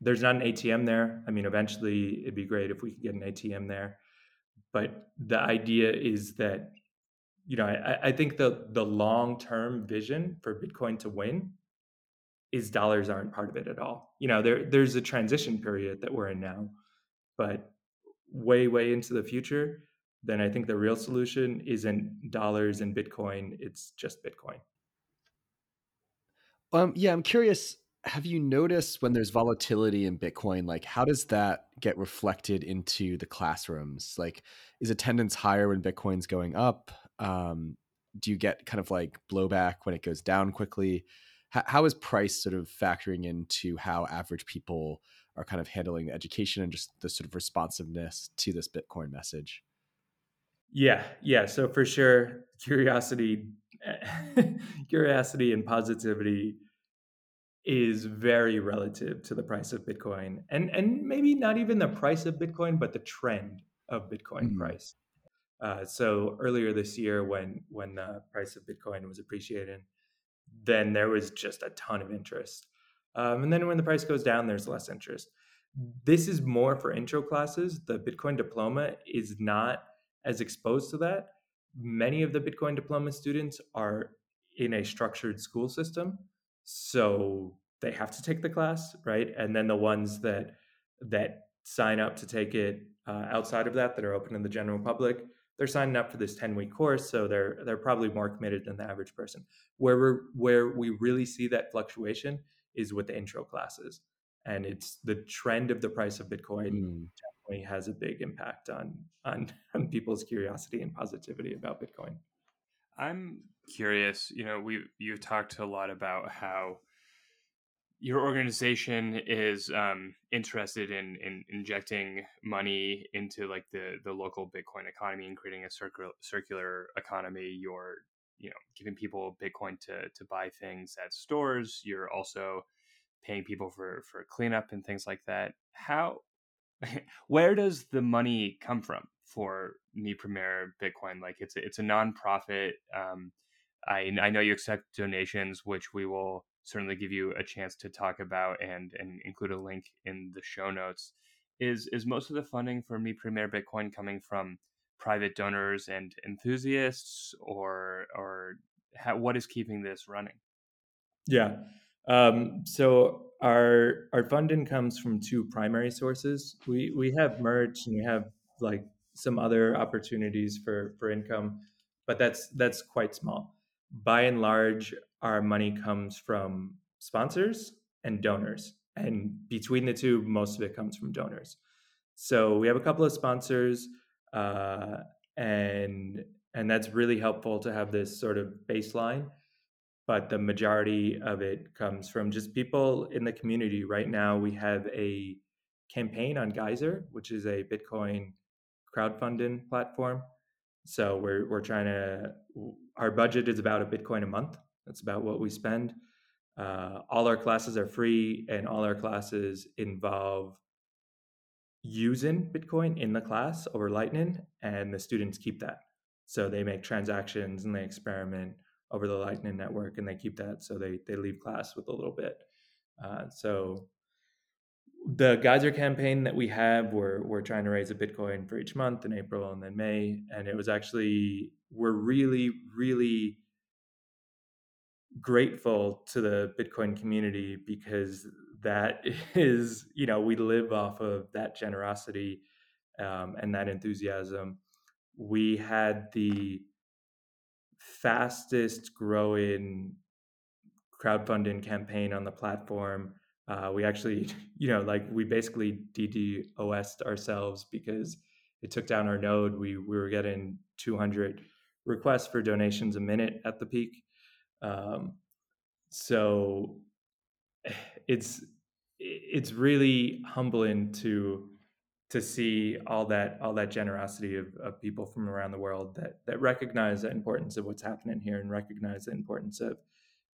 there's not an atm there. I mean eventually it'd be great if we could get an atm there. But the idea is that you know i, I think the the long term vision for bitcoin to win is dollars aren't part of it at all. You know, there there's a transition period that we're in now, but way way into the future, then I think the real solution isn't dollars and Bitcoin. It's just Bitcoin. Um, yeah, I'm curious. Have you noticed when there's volatility in Bitcoin, like how does that get reflected into the classrooms? Like, is attendance higher when Bitcoin's going up? Um, do you get kind of like blowback when it goes down quickly? how, how is price sort of factoring into how average people are kind of handling the education and just the sort of responsiveness to this Bitcoin message? Yeah, yeah. So for sure, curiosity, <laughs> curiosity and positivity is very relative to the price of Bitcoin, and and maybe not even the price of Bitcoin, but the trend of Bitcoin mm-hmm. price. Uh, so earlier this year, when when the price of Bitcoin was appreciating, then there was just a ton of interest. Um, and then when the price goes down, there's less interest. This is more for intro classes. The Bitcoin diploma is not as exposed to that. Many of the Bitcoin diploma students are in a structured school system, so they have to take the class, right? And then the ones that that sign up to take it uh, outside of that, that are open to the general public, they're signing up for this 10 week course so they're they're probably more committed than the average person where we where we really see that fluctuation is with the intro classes and it's the trend of the price of bitcoin mm. definitely has a big impact on, on <laughs> on people's curiosity and positivity about bitcoin i'm curious you know we you've talked a lot about how your organization is um, interested in, in injecting money into like the, the local Bitcoin economy and creating a circular circular economy. You're you know giving people Bitcoin to to buy things at stores. You're also paying people for for cleanup and things like that. How <laughs> where does the money come from for Mi Primer Bitcoin? Like it's a, it's a nonprofit. Um, I I know you accept donations, which we will certainly give you a chance to talk about and and include a link in the show notes. Is is most of the funding for Mi Primer Bitcoin coming from private donors and enthusiasts, or or how, what is keeping this running? Yeah. Um, so our our funding comes from two primary sources. We we have merch and we have like some other opportunities for for income, but that's that's quite small. By and large, our money comes from sponsors and donors. And between the two, most of it comes from donors. So we have a couple of sponsors, uh, and and that's really helpful to have this sort of baseline. But the majority of it comes from just people in the community. Right now, we have a campaign on Geyser, which is a Bitcoin crowdfunding platform. So we're we're trying to. Our budget is about a Bitcoin a month, that's about what we spend. Uh, all our classes are free, and all our classes involve using Bitcoin in the class over Lightning, and the students keep that. So they make transactions and they experiment over the Lightning network, and they keep that. So they they leave class with a little bit. Uh, so the Geyser campaign that we have, we're we're trying to raise a Bitcoin for each month in April and then May, and it was actually we're really really grateful to the Bitcoin community because that <laughs> is you know we live off of that generosity um, and that enthusiasm. We had the fastest growing crowdfunding campaign on the platform uh, we actually, <laughs> you know, like we basically DDoSed ourselves because it took down our node. We we were getting 200 requests for donations a minute at the peak. Um, so <sighs> it's it's really humbling to to see all that all that generosity of, of people from around the world that that recognize the importance of what's happening here and recognize the importance of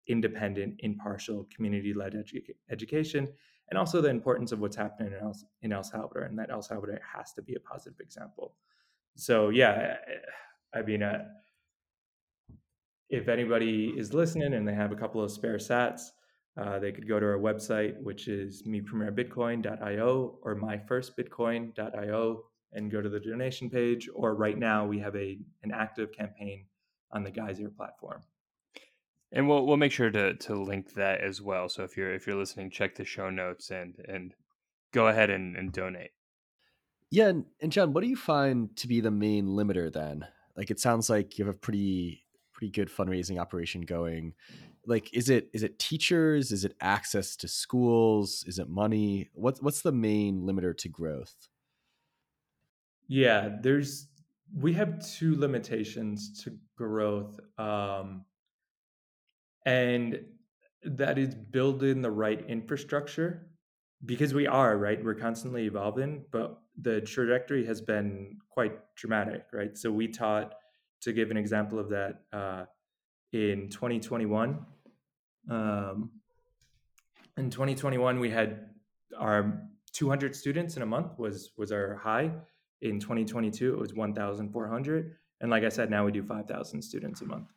independent, impartial, community-led edu- education, and also the importance of what's happening in El, in El Salvador, and that El Salvador has to be a positive example. So yeah, I mean, uh, if anybody is listening and they have a couple of spare sats, uh, they could go to our website, which is miprimerbitcoin.io or myfirstbitcoin.io, and go to the donation page. Or right now, we have a an active campaign on the Geyser platform and we'll we'll make sure to to link that as well. So if you're if you're listening, check the show notes and and go ahead and, and donate. Yeah, and, and John, what do you find to be the main limiter then? Like it sounds like you have a pretty pretty good fundraising operation going. Like is it is it teachers? Is it access to schools? Is it money? What's what's the main limiter to growth? Yeah, there's we have two limitations to growth. Um, and that is building the right infrastructure because we are right? We're constantly evolving but the trajectory has been quite dramatic right? So we taught to give an example of that uh, in 2021 um, in 2021 we had our 200 students in a month was was our high. In 2022 it was 1400 and like i said now we do 5000 students a month.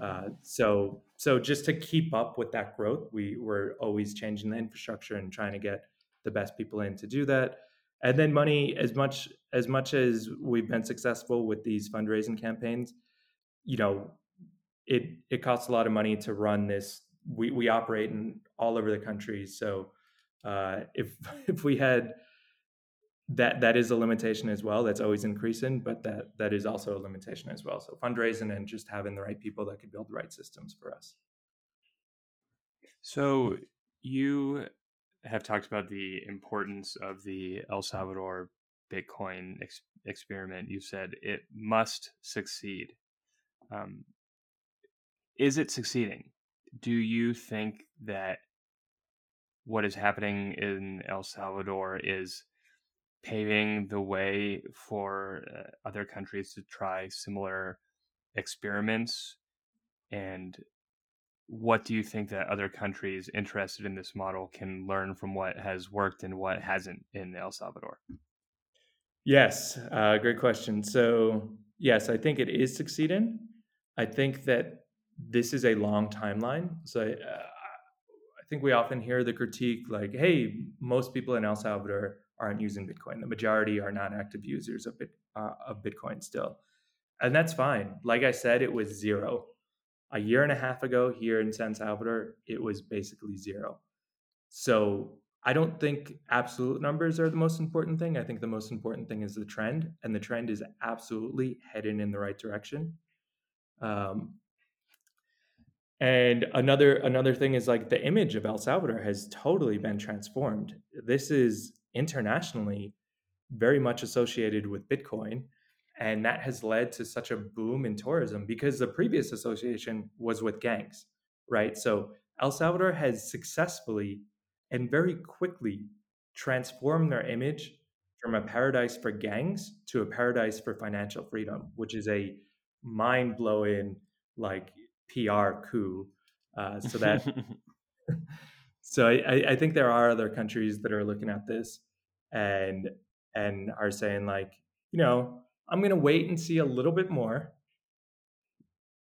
Uh, so so just to keep up with that growth, we were always changing the infrastructure and trying to get the best people in to do that. And then money, as much as much as we've been successful with these fundraising campaigns, you know, it it costs a lot of money to run this. We we operate in all over the country, so uh, if <laughs> if we had that that is a limitation as well that's always increasing but that that is also a limitation as well. So fundraising and just having the right people that could build the right systems for us. So you have talked about the importance of the el salvador bitcoin ex- experiment. You said it must succeed. Um, is it succeeding? Do you think that what is happening in el salvador is paving the way for uh, other countries to try similar experiments and what do you think that other countries interested in this model can learn from what has worked and what hasn't in El Salvador? Yes, uh, great question. So, yes, I think it is succeeding. I think that this is a long timeline. So, uh, I think we often hear the critique like, hey, most people in El Salvador aren't using Bitcoin. The majority are not active users of, Bit, uh, of Bitcoin still. And that's fine. Like I said, it was zero. A year and a half ago here in San Salvador, it was basically zero. So I don't think absolute numbers are the most important thing. I think the most important thing is the trend, and the trend is absolutely heading in the right direction. Um, and another another thing is like the image of El Salvador has totally been transformed. This is internationally very much associated with Bitcoin. And that has led to such a boom in tourism because the previous association was with gangs, right? So El Salvador has successfully and very quickly transformed their image from a paradise for gangs to a paradise for financial freedom, which is a mind blowing like PR coup. Uh, so that <laughs> <laughs> so I, I think there are other countries that are looking at this and and are saying like, you know, I'm gonna wait and see a little bit more.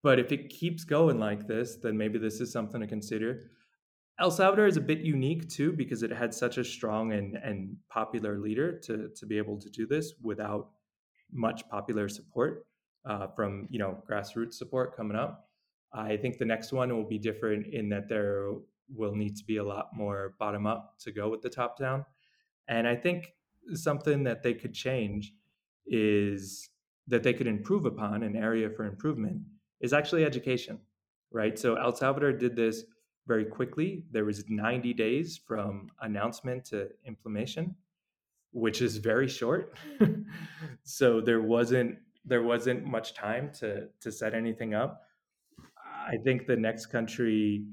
But if it keeps going like this, then maybe this is something to consider. El Salvador is a bit unique too because it had such a strong and, and popular leader to, to be able to do this without much popular support uh, from you know grassroots support coming up. I think the next one will be different in that there will need to be a lot more bottom up to go with the top down. And I think something that they could change is that they could improve upon an area for improvement is actually education, right? So El Salvador did this very quickly. There was 90 days from announcement to implementation, which is very short. <laughs> so there wasn't there wasn't much time to to set anything up. I think the next country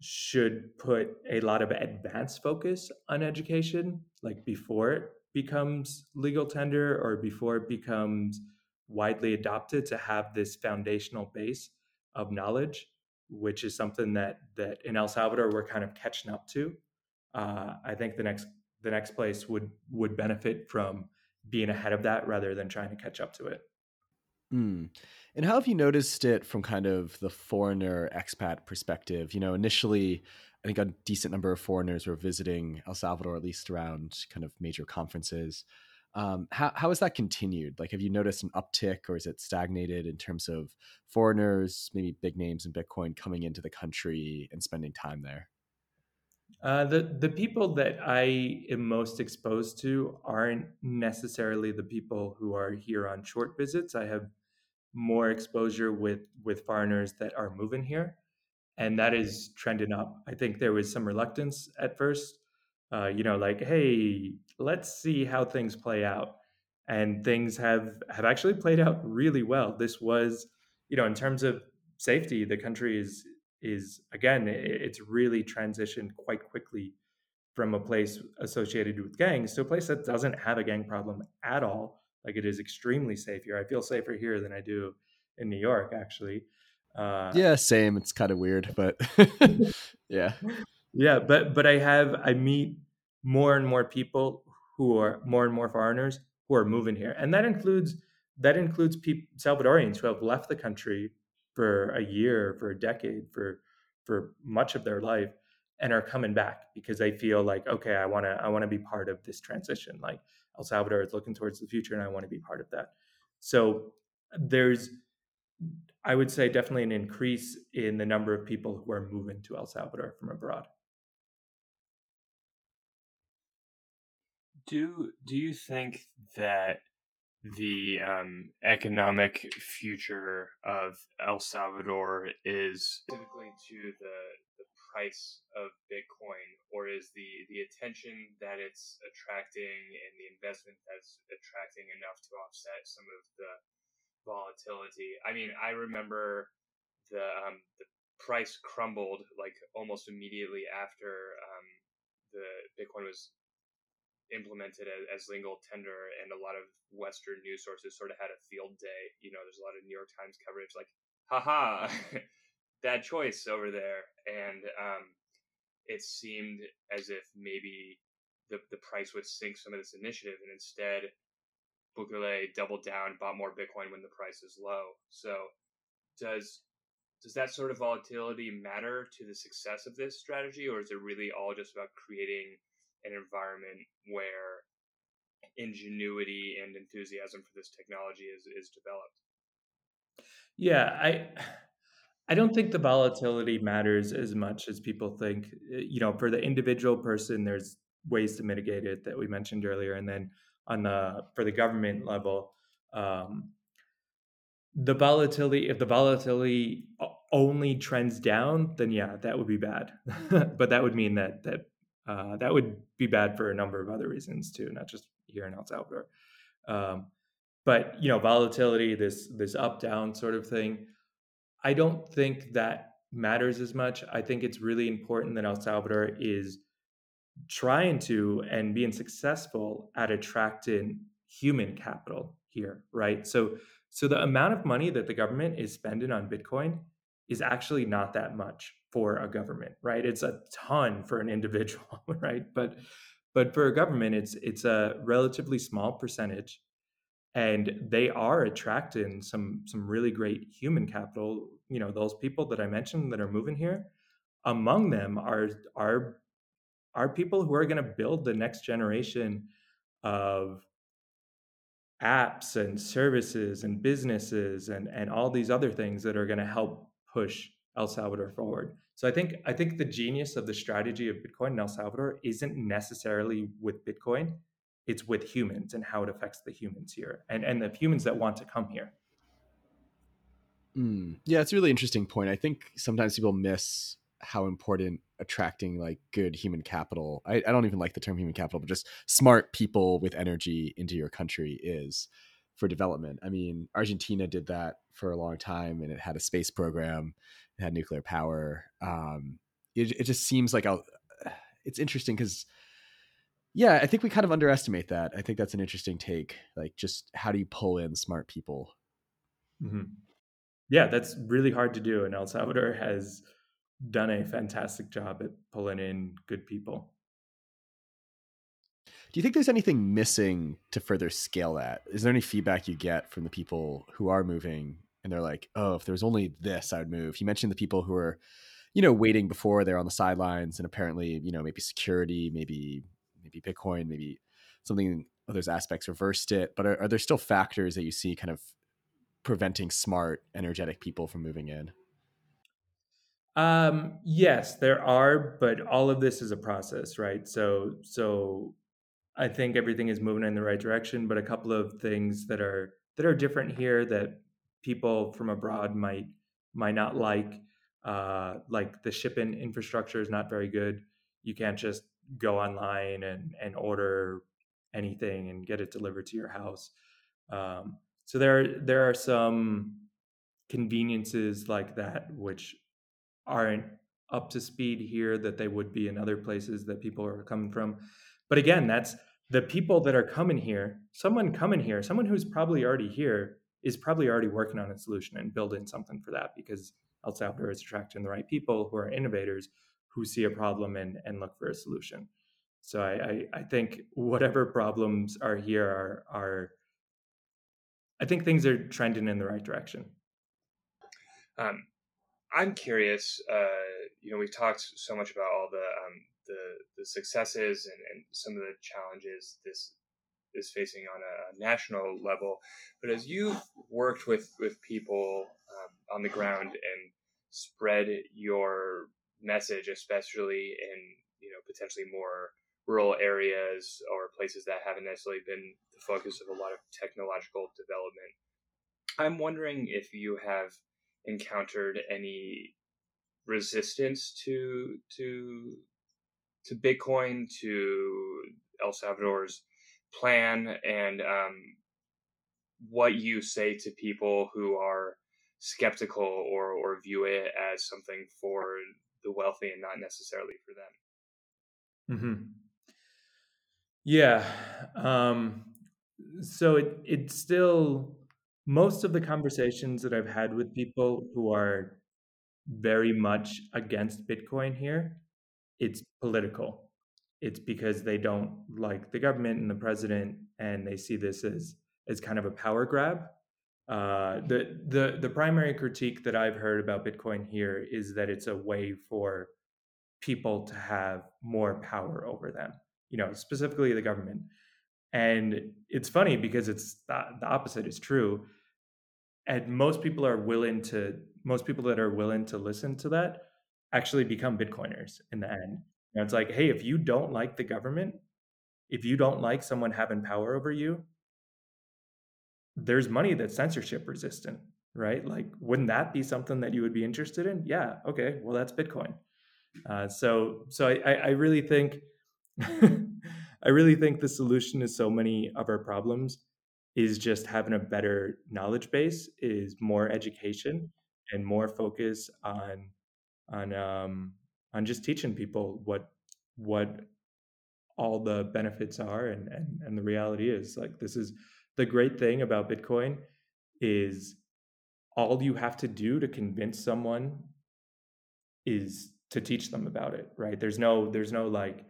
should put a lot of advanced focus on education, like before it becomes legal tender or before it becomes widely adopted to have this foundational base of knowledge, which is something that that in El Salvador we're kind of catching up to. Uh, I think the next the next place would would benefit from being ahead of that rather than trying to catch up to it. Mm. And how have you noticed it from kind of the foreigner expat perspective? You know, initially, I think a decent number of foreigners were visiting El Salvador, at least around kind of major conferences. Um, how, how has that continued? Like, have you noticed an uptick or is it stagnated in terms of foreigners, maybe big names in Bitcoin coming into the country and spending time there? Uh, the the people that I am most exposed to aren't necessarily the people who are here on short visits. I have more exposure with with foreigners that are moving here, and that is trending up. I think there was some reluctance at first, uh, you know, like hey, let's see how things play out, and things have have actually played out really well. This was, you know, in terms of safety, the country is is again, it's really transitioned quite quickly from a place associated with gangs to a place that doesn't have a gang problem at all like it is extremely safe here. I feel safer here than I do in New York, actually. Uh, yeah, same. It's kind of weird, but <laughs> <laughs> yeah, yeah. But but I have I meet more and more people who are more and more foreigners who are moving here, and that includes that includes people Salvadorians who have left the country for a year, for a decade, for for much of their life, and are coming back because they feel like okay, I want to I want to be part of this transition. Like El Salvador is looking towards the future, and I want to be part of that. So there's, I would say, definitely an increase in the number of people who are moving to El Salvador from abroad. Do Do you think that the um, economic future of El Salvador is specifically to the price of Bitcoin, or is the the attention that it's attracting and the investment that's attracting enough to offset some of the volatility? I mean, I remember the um, the price crumbled like almost immediately after um, the Bitcoin was implemented as, as legal tender, and a lot of Western news sources sort of had a field day. You know, there's a lot of New York Times coverage like, haha, <laughs> bad choice over there, and um, it seemed as if maybe the the price would sink some of this initiative, and instead, Bukele doubled down, bought more Bitcoin when the price is low. So, does does that sort of volatility matter to the success of this strategy, or is it really all just about creating an environment where ingenuity and enthusiasm for this technology is is developed? Yeah, I I don't think the volatility matters as much as people think. Uh, you know, for the individual person, there's ways to mitigate it that we mentioned earlier, and then on the for the government level, um, the volatility. If the volatility only trends down, then yeah, that would be bad. <laughs> but that would mean that that uh, that would be bad for a number of other reasons too, not just here in El Salvador. Um, but you know, volatility, this this up down sort of thing I don't think that matters as much. I think it's really important that El Salvador is trying to and being successful at attracting human capital here, right? So so the amount of money that the government is spending on Bitcoin is actually not that much for a government, right? It's a ton for an individual, <laughs> right? But but for a government it's it's a relatively small percentage and they are attracting some some really great human capital you know those people that i mentioned that are moving here among them are are are people who are going to build the next generation of apps and services and businesses and and all these other things that are going to help push El Salvador forward. So I think I think the genius of the strategy of Bitcoin in El Salvador isn't necessarily with Bitcoin, it's with humans and how it affects the humans here and and the humans that want to come here. Mm. Yeah, it's a really interesting point. I think sometimes people miss how important attracting like good human capital I, I, don't even like the term human capital but just smart people with energy into your country is for development i mean argentina did that for a long time and it had a space program it had nuclear power um, it, it just seems like it's interesting because yeah i think we kind of underestimate that i think that's an interesting take like just how do you pull in smart people mm-hmm. yeah that's really hard to do and el salvador has done a fantastic job at pulling in good people. Do you think there's anything missing to further scale that? Is there any feedback you get from the people who are moving and they're like, oh, if there was only this, I'd move? You mentioned the people who are, you know, waiting before they're on the sidelines and apparently, you know, maybe security, maybe maybe Bitcoin, maybe something those aspects reversed it. But are, are there still factors that you see kind of preventing smart, energetic people from moving in? Um, yes, there are, but all of this is a process, right? So, so I think everything is moving in the right direction, but a couple of things that are that are different here that people from abroad might might not like, uh, like the shipping infrastructure is not very good. You can't just go online and and order anything and get it delivered to your house. Um, so there there are some conveniences like that which aren't up to speed here that they would be in other places that people are coming from. But again, that's the people that are coming here. Someone coming here, someone who's probably already here, is probably already working on a solution and building something for that because El Salvador is attracting the right people who are innovators who see a problem and, and look for a solution. So I, I, I think whatever problems are here are, are I think things are trending in the right direction. Um, I'm curious. Uh, you know, we've talked so much about all the um, the, the successes and, and some of the challenges this is facing on a national level. But as you've worked with with people um, on the ground and spread your message, especially in you know potentially more rural areas or places that haven't necessarily been the focus of a lot of technological development, I'm wondering if you have encountered any resistance to to to Bitcoin, to El Salvador's plan, and um, what you say to people who are skeptical or or view it as something for the wealthy and not necessarily for them. Mm-hmm. Yeah. Um, so it it still most of the conversations that I've had with people who are very much against Bitcoin here, it's political. It's because they don't like the government and the president, and they see this as as kind of a power grab. Uh, the the the primary critique that I've heard about Bitcoin here is that it's a way for people to have more power over them. You know, specifically the government. And it's funny because it's the, the opposite is true and most people are willing to most people that are willing to listen to that actually become bitcoiners in the end you know, it's like hey if you don't like the government if you don't like someone having power over you there's money that's censorship resistant right? Like wouldn't that be something that you would be interested in? Yeah okay well that's bitcoin. Uh, so so I, I really think <laughs> i really think the solution to so many of our problems is just having a better knowledge base, is more education and more focus on on um, on just teaching people what what all the benefits are and, and and the reality is like this is the great thing about Bitcoin is all you have to do to convince someone is to teach them about it right there's no there's no like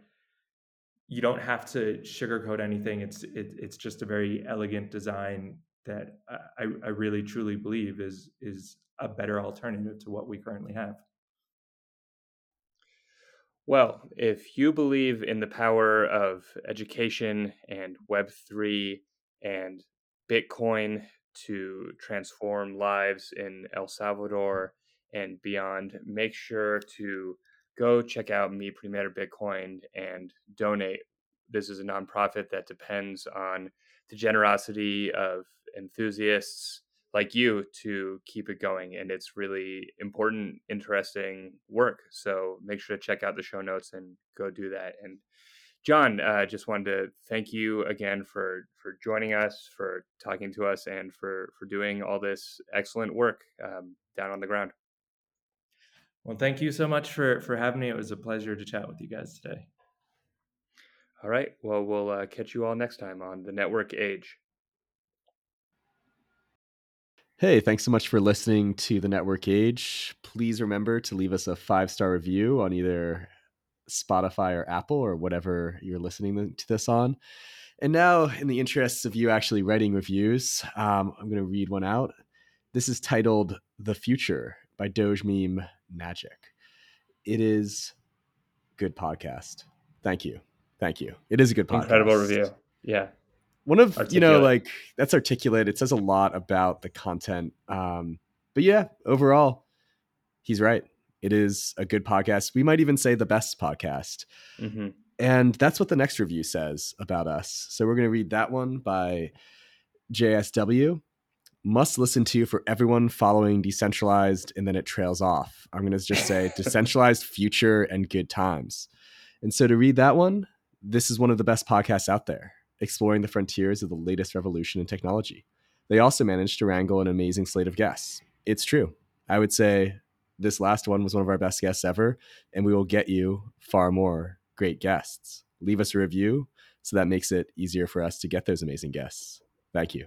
you don't have to sugarcoat anything. It's it, it's just a very elegant design that I, I really truly believe is is a better alternative to what we currently have. Well, if you believe in the power of education and Web3 and Bitcoin to transform lives in El Salvador and beyond, make sure to go check out Mi Primer Bitcoin and donate. This is a nonprofit that depends on the generosity of enthusiasts like you to keep it going. And it's really important, interesting work. So make sure to check out the show notes and go do that. And John, uh, just wanted to thank you again for for joining us, for talking to us, and for for doing all this excellent work um, down on the ground. Well, thank you so much for for having me. It was a pleasure to chat with you guys today. All right. Well, we'll uh, catch you all next time on the Network Age. Hey, thanks so much for listening to the Network Age. Please remember to leave us a five star review on either Spotify or Apple or whatever you're listening to this on. And now, in the interests of you actually writing reviews, um, I'm going to read one out. This is titled The Future by Doge Meme Magic. It is good podcast. Thank you. Thank you. It is a good podcast. Incredible review. Yeah one of articulate. you know like that's articulate it says a lot about the content um but yeah overall he's right it is a good podcast we might even say the best podcast mm-hmm. and that's what the next review says about us so we're going to read that one by jsw must listen to for everyone following decentralized and then it trails off i'm going to just say <laughs> decentralized future and good times and so to read that one this is one of the best podcasts out there exploring the frontiers of the latest revolution in technology. They also managed to wrangle an amazing slate of guests. It's true. I would say this last one was one of our best guests ever, and we will get you far more great guests. Leave us a review so that makes it easier for us to get those amazing guests. Thank you.